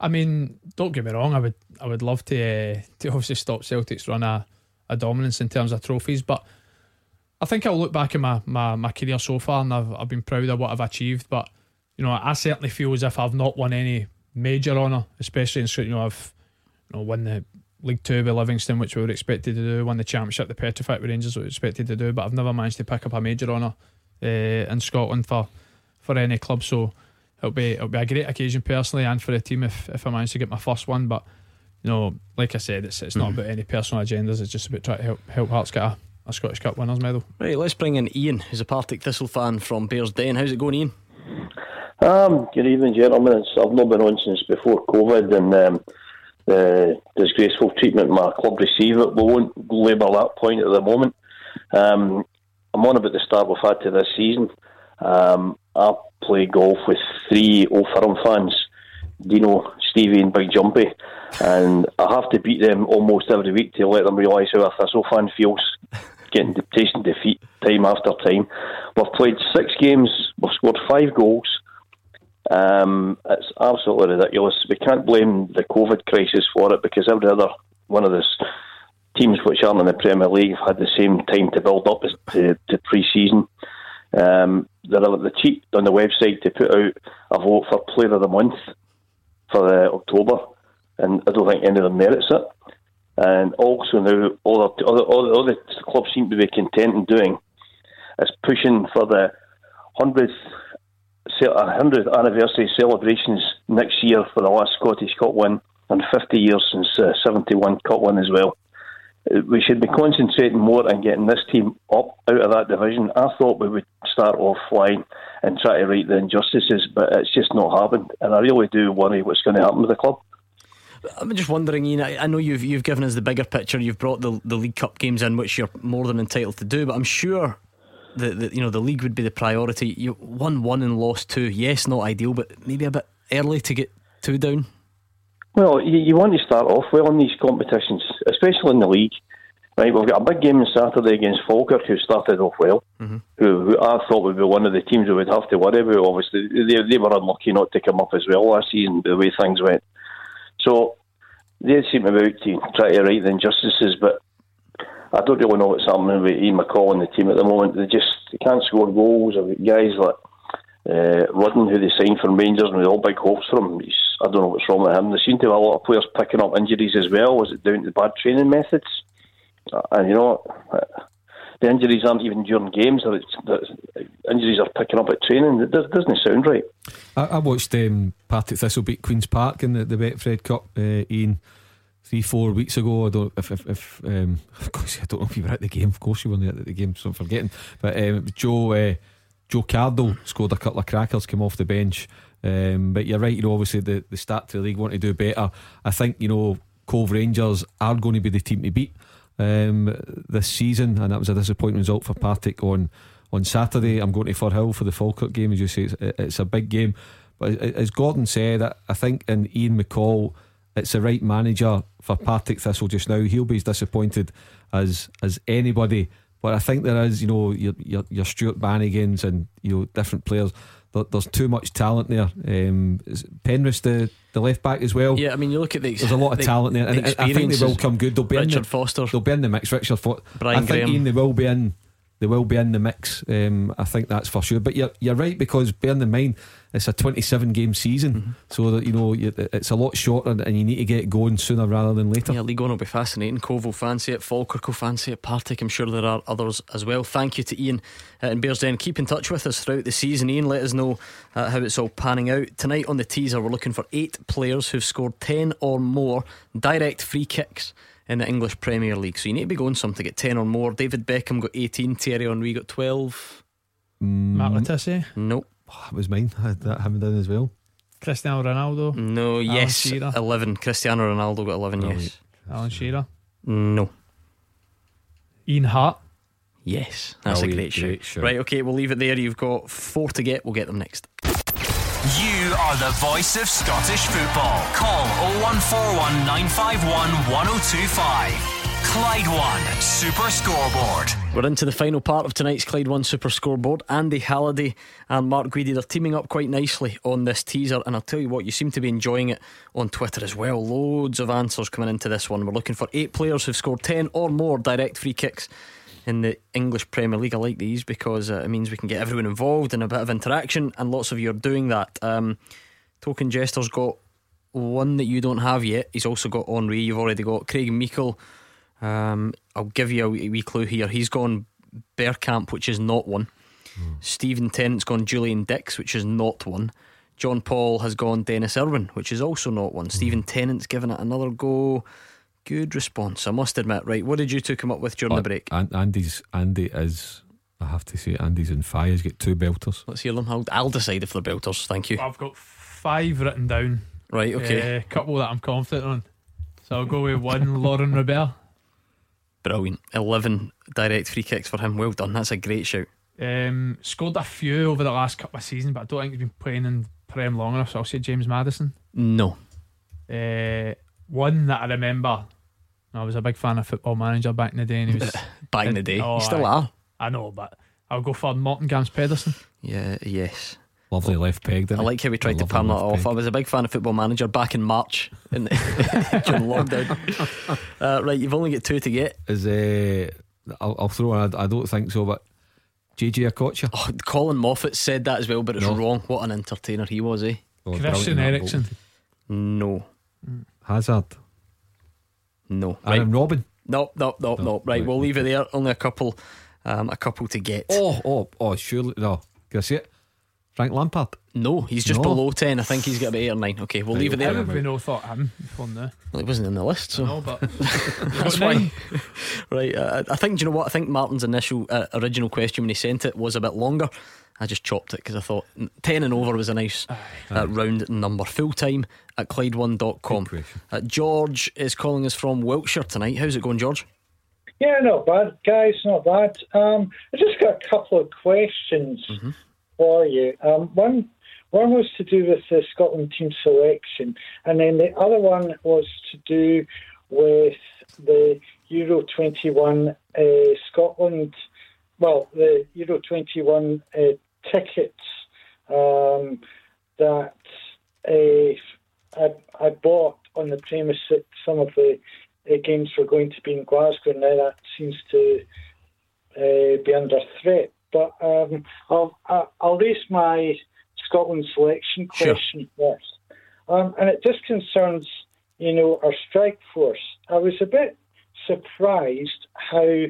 Speaker 4: I mean, don't get me wrong. I would, I would love to, uh, to obviously stop Celtic's run a, a dominance in terms of trophies, but I think I'll look back at my, my, my career so far, and I've, I've been proud of what I've achieved. But you know, I certainly feel as if I've not won any major honour, especially in Scotland. you know I've you know won the League Two with Livingston, which we were expected to do, won the Championship, the Petrofac with Rangers, which we were expected to do, but I've never managed to pick up a major honour uh, in Scotland for for any club. So it'll be it'll be a great occasion personally and for the team if, if I manage to get my first one. But you know, like I said, it's it's not about any personal agendas. It's just about trying to help help Hearts get a, a Scottish Cup winners medal.
Speaker 2: Right, let's bring in Ian, who's a Partick Thistle fan from Bearsden. How's it going, Ian?
Speaker 16: Um, good evening, gentlemen. It's, I've not been on since before COVID and um, the disgraceful treatment my club received. We won't labour that point at the moment. Um, I'm on about the start we've had to this season. Um, I play golf with three Old Firm fans, Dino, Stevie, and Big Jumpy, and I have to beat them almost every week to let them realise how a Thistle fan feels, getting tasting defeat time after time. We've played six games, we've scored five goals. Um, it's absolutely ridiculous. We can't blame the COVID crisis for it because every other one of the teams which aren't in the Premier League have had the same time to build up to, to pre-season. Um, they're the cheap on the website to put out a vote for Player of the Month for uh, October, and I don't think any of them merits it. And also now, all the, all, all, the clubs seem to be content in doing is pushing for the hundredth 100th anniversary celebrations next year for the last Scottish Cup win and 50 years since uh, 71 Cup win as well. We should be concentrating more on getting this team up out of that division. I thought we would start off flying and try to right the injustices, but it's just not happened. And I really do worry what's going to happen with the club.
Speaker 2: I'm just wondering, Ian. I know you've you've given us the bigger picture. You've brought the the League Cup games in, which you're more than entitled to do. But I'm sure the you know the league would be the priority. You won one and lost two. Yes, not ideal, but maybe a bit early to get two down.
Speaker 16: Well, you, you want to start off well in these competitions, especially in the league. Right, we've got a big game on Saturday against Falkirk, who started off well,
Speaker 2: mm-hmm.
Speaker 16: who, who, I thought would be one of the teams we would have to worry about. Obviously, they, they were unlucky not to come up as well last season, the way things went. So they seem about to try to right the injustices, but I don't really know what's happening with Ian McCall and the team at the moment. They just they can't score goals. I've got guys like uh, Rudden, who they signed from Rangers, and with all big hopes for him. He's, I don't know what's wrong with him. There seem to be a lot of players picking up injuries as well. Was it down to bad training methods? Uh, and you know, uh, the injuries aren't even during games. The injuries are picking up at training. It doesn't sound right.
Speaker 3: I, I watched um, Thistle beat Queen's Park in the, the Betfred Cup, uh, Ian three, four weeks ago. I don't if if, if um, of course I don't know if you were at the game. Of course you weren't at the game, so I'm forgetting. But um, Joe uh, Joe Cardle scored a couple of crackers, came off the bench. Um, but you're right. You know, obviously the the start to the league want to do better. I think you know Cove Rangers are going to be the team to beat um, this season, and that was a disappointing result for Partick on on Saturday. I'm going to Firhill for the Falkirk game, as you say. It's, it's a big game, but as Gordon said, I think in Ian McCall it's the right manager for Partick Thistle just now. He'll be as disappointed as as anybody. But I think there is, you know, your your, your Stuart Bannigans and you know different players. There, there's too much talent there. Um, Penrith the the left back as well.
Speaker 2: Yeah, I mean you look at the
Speaker 3: there's a lot of
Speaker 2: the,
Speaker 3: talent there, and I think they will come good. They'll be
Speaker 2: Richard
Speaker 3: in the,
Speaker 2: Foster,
Speaker 3: they'll be in the mix. Richard Foster,
Speaker 2: Brian
Speaker 3: I think
Speaker 2: Graham.
Speaker 3: Ian, they will be in. They will be in the mix. Um, I think that's for sure. But you're you're right because bearing in mind it's a 27 game season,
Speaker 2: Mm-hmm.
Speaker 3: so that you know it's a lot shorter, and you need to get going sooner rather than later.
Speaker 2: Yeah, League One will be fascinating. Cove will fancy it, Falkirk will fancy it, Partick. I'm sure there are others as well. Thank you to Ian and in Bearsden. Keep in touch with us throughout the season. Ian, let us know uh, how it's all panning out tonight. On the teaser, we're looking for eight players who've scored 10 or more direct free kicks in the English Premier League. So you need to be going some to get 10 or more. David Beckham got 18, Thierry Henry got 12.
Speaker 4: Matt
Speaker 3: Mm,
Speaker 4: Le Tissier,
Speaker 2: Nope.
Speaker 3: that was mine. I had that having done as well.
Speaker 4: Cristiano Ronaldo,
Speaker 2: No,
Speaker 4: Alan
Speaker 2: yes.
Speaker 4: Shearer.
Speaker 2: 11. Cristiano Ronaldo got 11, yes.
Speaker 4: Alan Shearer,
Speaker 2: No.
Speaker 4: Ian Harte.
Speaker 2: Yes. That's
Speaker 3: Oh,
Speaker 2: a great,
Speaker 3: great
Speaker 2: shout.
Speaker 3: shout.
Speaker 2: Right, okay, we'll leave it there. You've got four to get. We'll get them next.
Speaker 1: You are the voice of Scottish football. Call 0141 951 1025. Clyde One Super Scoreboard.
Speaker 2: We're into the final part of tonight's Clyde One Super Scoreboard. Andy Halliday and Mark Guidi are teaming up quite nicely on this teaser, and I'll tell you what, you seem to be enjoying it on Twitter as well. Loads of answers coming into this one. We're looking for eight players who've scored ten or more direct free kicks in the English Premier League. I like these because uh, it means we can get everyone involved and a bit of interaction, and lots of you are doing that. Um, Token Jester's got one that you don't have yet. He's also got Henri. You've already got Craig Meikle. Um, I'll give you a wee, wee clue here. He's gone Bergkamp, which is not one. Stephen Tennant's gone Julian Dicks, which is not one. John Paul has gone Denis Irwin, which is also not one. Stephen Tennant's given it another go. Good response, I must admit. Right, what did you two come up with during the break?
Speaker 3: Andy's Andy is. I have to say, Andy's in fire. He's got two belters.
Speaker 2: Let's hear them. I'll, I'll decide if they're belters. Thank you.
Speaker 4: I've got five written down.
Speaker 2: Right, okay.
Speaker 4: A couple that I'm confident on. So I'll go with one, Laurent Robert.
Speaker 2: Brilliant. 11 direct free kicks for him. Well done. That's a great shout.
Speaker 4: Um, scored a few over the last couple of seasons, but I don't think he's been playing in Prem long enough. So I'll say James Maddison.
Speaker 2: No.
Speaker 4: Uh, one that I remember. I was a big fan of Football Manager back in the day, and he was
Speaker 2: Back in the day.
Speaker 4: Oh,
Speaker 2: you still
Speaker 4: aye.
Speaker 2: are.
Speaker 4: I know, but I'll go for Morten Gamst Pedersen.
Speaker 2: Yeah, yes.
Speaker 3: Lovely left peg, didn't
Speaker 2: I
Speaker 3: he?
Speaker 2: like how we tried
Speaker 3: A
Speaker 2: to
Speaker 3: lovely
Speaker 2: palm that off.
Speaker 3: peg.
Speaker 2: I was a big fan of Football Manager back in March in during lockdown. Uh, right, you've only got two to get.
Speaker 3: Is uh, I'll, I'll throw. in, I, I don't think so, but JJ Okocha.
Speaker 2: Oh, Colin Moffat said that as well, but it's
Speaker 3: No.
Speaker 2: wrong. What an entertainer he was, eh?
Speaker 3: Oh,
Speaker 4: Christian Eriksen.
Speaker 2: No,
Speaker 3: Hazard.
Speaker 2: no.
Speaker 3: Arjen Robben.
Speaker 2: No, no, no, no.
Speaker 3: No,
Speaker 2: Right,
Speaker 3: right,
Speaker 2: we'll leave it there. Only a couple, um, a couple to get.
Speaker 3: Oh, oh, oh, surely. No. Can I see it? Frank Lampard.
Speaker 2: No, he's just
Speaker 3: No.
Speaker 2: below ten. I think he's got about eight or nine. Okay, we'll
Speaker 3: Right,
Speaker 2: leave it
Speaker 4: How
Speaker 2: there.
Speaker 4: have we no thought him before now?
Speaker 2: Well, he wasn't in the list, so
Speaker 4: No, but
Speaker 2: That's
Speaker 4: got nine.
Speaker 2: fine. right. Uh, I think, do you know what? I think Martin's initial uh, original question when he sent it was a bit longer. I just chopped it because I thought 10 and over was a nice uh, round number. Full time at Clyde1.com.
Speaker 3: Good question.
Speaker 2: Uh, George is calling us from Wiltshire tonight. How's it going, George?
Speaker 17: Yeah, not bad, guys, not bad. Um, I just got a couple of questions for you. Um, one, one was to do with the Scotland team selection, and then the other one was to do with the Euro 21 uh, Scotland, well, the Euro 21 uh, tickets um, that uh, I, I bought on the premise that some of the games were going to be in Glasgow. Now that seems to uh, be under threat. But um, I'll I'll raise my Scotland selection
Speaker 2: Sure.
Speaker 17: question first, um, and it just concerns you know our strike force. I was a bit surprised how.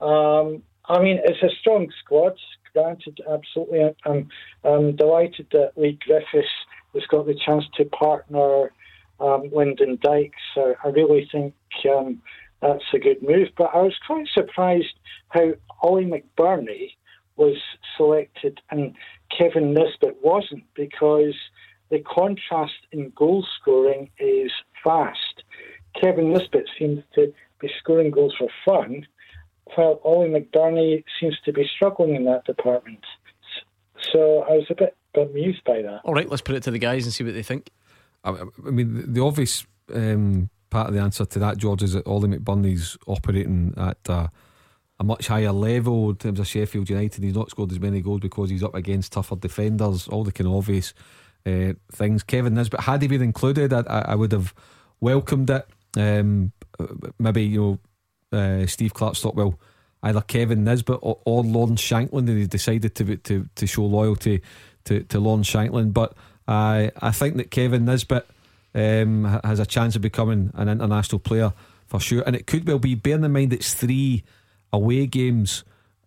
Speaker 17: Um, I mean, it's a strong squad. Granted, absolutely. I'm, I'm delighted that Leigh Griffiths has got the chance to partner um, Lyndon Dykes. So I really think um, that's a good move. But I was quite surprised how Oli McBurnie was selected and Kevin Nisbet wasn't because the contrast in goal scoring is vast. Kevin Nisbet seems to be scoring goals for fun, while Oli McBurnie seems to be struggling in that department. So I was a bit bemused by that.
Speaker 2: All right, let's put it to the guys and see what they think.
Speaker 3: I, I mean, the, the obvious um, part of the answer to that, George, is that Oli McBurnie's operating at uh, a much higher level in terms of Sheffield United. He's not scored as many goals because he's up against tougher defenders. All the kind of obvious uh, things. Kevin Nisbet, had he been included, I, I would have welcomed it. Um, maybe you know uh, Steve Clarke Stockwell, either Kevin Nisbet or, or Lawrence Shankland, and he decided to to to show loyalty to to Lawrence Shankland. But I I think that Kevin Nisbet um, has a chance of becoming an international player for sure, and it could well be. Bearing in mind it's three away games.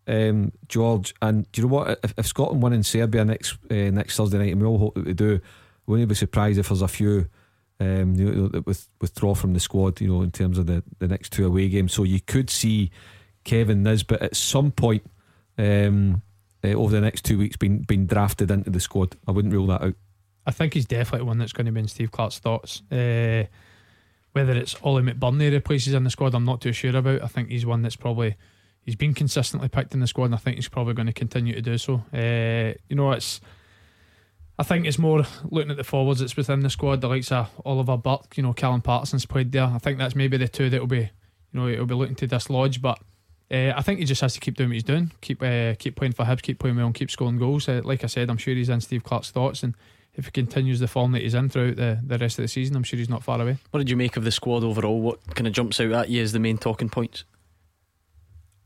Speaker 3: Um, George, and do you know what? If, if Scotland win in Serbia next uh, next Thursday night, and we all hope that we do, we wouldn't be surprised if there's a few um, you know, that with, withdraw from the squad. You know, in terms of the, the next two away games, so you could see Kevin Nisbet at some point um, uh, over the next two weeks being being drafted into the squad. I wouldn't rule that out.
Speaker 4: I think he's definitely one that's going to be in Steve Clarke's thoughts. Uh, whether it's Oli McBurnie replaces in the squad, I'm not too sure about. I think he's one that's probably he's been consistently picked in the squad, and I think he's probably going to continue to do so. Uh, you know, it's I think it's more looking at the forwards that's within the squad. The likes of Oliver Burke, you know, Callum Paterson's played there. I think that's maybe the two that will be, you know, he'll be looking to dislodge. But uh, I think he just has to keep doing what he's doing. Keep uh, keep playing for Hibs, keep playing well, and keep scoring goals. Uh, like I said, I'm sure he's in Steve Clarke's thoughts, and if he continues the form that he's in throughout the, the rest of the season, I'm sure he's not far away.
Speaker 2: What did you make of the squad overall? What kind of jumps out at you as the main talking points?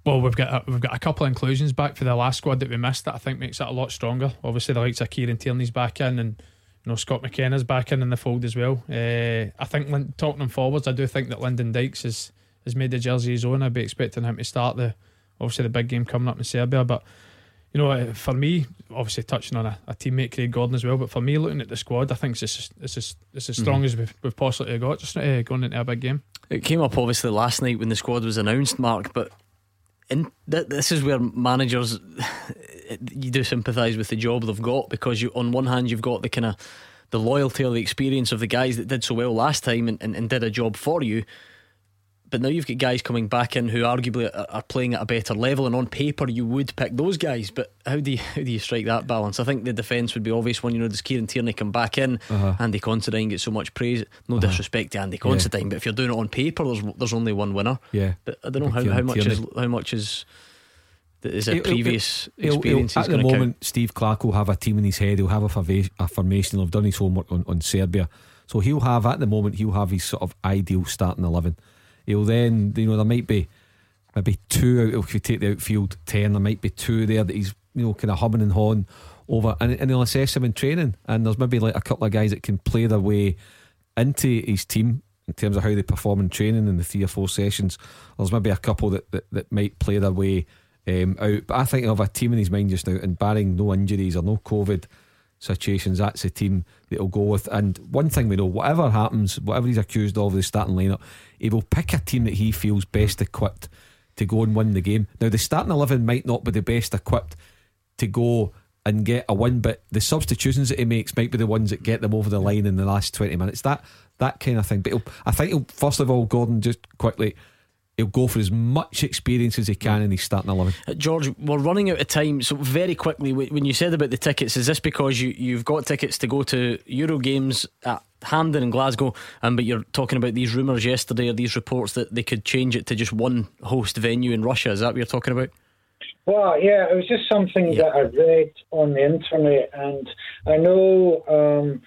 Speaker 4: Well, we've got a, we've got a couple of inclusions back for the last squad that we missed that I think makes it a lot stronger. Obviously, the likes of Kieran Tierney's back in, and you know Scott McKenna's back in in the fold as well. Uh, I think talking forwards, I do think that Lyndon Dykes has has made the jersey his own. I'd be expecting him to start the obviously the big game coming up in Serbia, but. You know, uh, for me, obviously touching on a, a teammate Craig Gordon as well, but for me, looking at the squad, I think it's just, it's just, it's as strong
Speaker 2: Mhm.
Speaker 4: as we've, we've possibly got just uh, going into a big game.
Speaker 2: It came up obviously last night when the squad was announced, Mark, but in th- this is where managers you do sympathise with the job they've got because you on one hand you've got the kind of the loyalty or the experience of the guys that did so well last time and, and, and did a job for you. But now you've got guys coming back in who arguably are, playing at a better level, and on paper you would pick those guys. But how do you how do you strike that balance? I think the defence would be obvious one. You know, does Kieran Tierney come back in?
Speaker 3: Uh-huh.
Speaker 2: Andy Considine gets so much praise. No
Speaker 3: Uh-huh.
Speaker 2: disrespect to Andy
Speaker 3: Yeah.
Speaker 2: Considine, but if you're doing it on paper, there's there's only one winner.
Speaker 3: Yeah.
Speaker 2: But I don't know how,
Speaker 3: Kieran
Speaker 2: how much is
Speaker 3: Tierney.
Speaker 2: how much is is a
Speaker 3: he'll-
Speaker 2: previous
Speaker 3: he'll- he'll-
Speaker 2: experience.
Speaker 3: at the moment, Steve Clarke will have a team in his head. He'll have a, forva- a formation. He'll have done his homework on, on Serbia, so he'll have at the moment he'll have his sort of ideal starting eleven. He'll then, you know, there might be maybe two out. If you take the outfield ten, there might be two there that he's you know kind of humming and hawing over, and, and he'll assess him in training. And there's maybe like a couple of guys that can play their way into his team in terms of how they perform in training in the three or four sessions. There's maybe a couple that, that, that might play their way um, out. But I think of a team in his mind just now, and barring no injuries or no COVID situations, that's the team that he'll go with. And one thing we know, whatever happens, whatever he's accused of, the starting lineup, he will pick a team that he feels best equipped to go and win the game. Now, the starting 11 might not be the best equipped to go and get a win, but the substitutions that he makes might be the ones that get them over the line in the last 20 minutes. That that kind of thing. But I think he'll, first of all, Gordon, just quickly, he'll go for as much experience as he can in his starting 11.
Speaker 2: Uh, George, we're running out of time, so very quickly, when you said about the tickets, is this because you you've got tickets to go to Euro games at Hampden and Glasgow, um, but you're talking about these rumours yesterday or these reports that they could change it to just one host venue in Russia? Is that what you're talking about?
Speaker 17: Well, yeah, it was just something that I read on the internet, and I know um,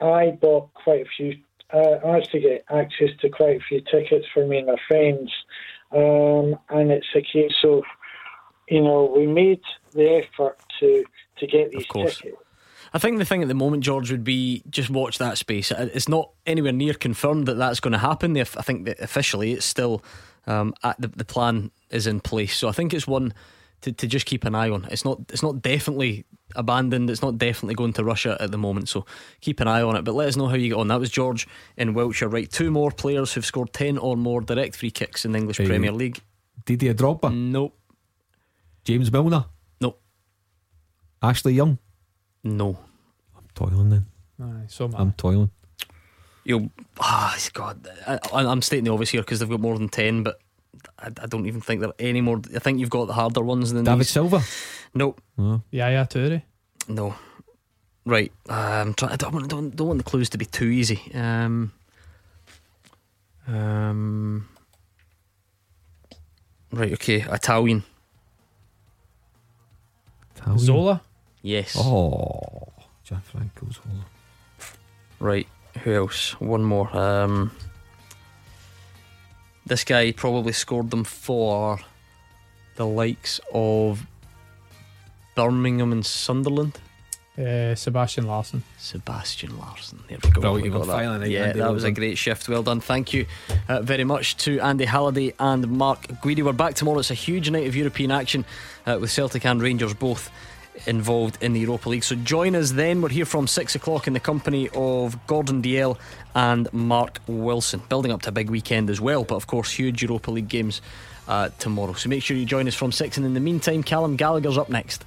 Speaker 17: I bought quite a few. Uh, I managed to get access to quite a few tickets for me and my friends, um, and it's a case of, you know, we made the effort to to get these tickets.
Speaker 2: I think the thing at the moment, George, would be just watch that space. Uh, It's not anywhere near confirmed that that's going to happen. I think that officially it's still um, at the the plan is in place. So I think it's one to, to just keep an eye on. It's not it's not definitely abandoned. It's not definitely going to Russia at the moment. So keep an eye on it. But let us know how you get on. That was George in Wiltshire. Right, two more players who've scored ten or more direct free kicks in the English
Speaker 3: Hey.
Speaker 2: Premier League.
Speaker 3: Didier Drogba?
Speaker 2: Nope.
Speaker 3: James Milner?
Speaker 2: Nope.
Speaker 3: Ashley Young?
Speaker 2: No.
Speaker 3: I'm toiling then.
Speaker 4: Aye, so am I.
Speaker 3: I'm toiling.
Speaker 2: You'll ah God, I, I'm stating the obvious here because they've got more than ten, but I, I don't even think there are any more. I think you've got the harder ones than
Speaker 3: David
Speaker 2: these.
Speaker 3: Silva?
Speaker 2: Nope.
Speaker 3: No.
Speaker 4: Yeah, yeah, Toure.
Speaker 2: No. Right. Um, try, I don't, want- don't don't want the clues to be too easy. Um. Um. Right. Okay. Italian.
Speaker 3: Italian.
Speaker 4: Zola.
Speaker 2: Yes.
Speaker 3: Oh, Gianfranco Zola.
Speaker 2: Right. Who else? One more. Um. This guy probably scored them for the likes of Birmingham and Sunderland.
Speaker 4: Uh, Sebastian Larsson.
Speaker 2: Sebastian Larsson. There we go.
Speaker 3: Brilliant.
Speaker 2: We
Speaker 3: You
Speaker 2: that.
Speaker 3: filing
Speaker 2: Yeah,
Speaker 3: Andy.
Speaker 2: that was a great shift. Well done. Thank you uh, very much to Andy Halliday and Mark Guidi. We're back tomorrow. It's a huge night of European action uh, with Celtic and Rangers both involved in the Europa League. So join us then. We're here from six o'clock in the company of Gordon Dalziel and Mark Wilson. Building up to a big weekend as well, but of course, huge Europa League games uh, tomorrow. So make sure you join us from six. And in the meantime, Callum Gallagher's up next.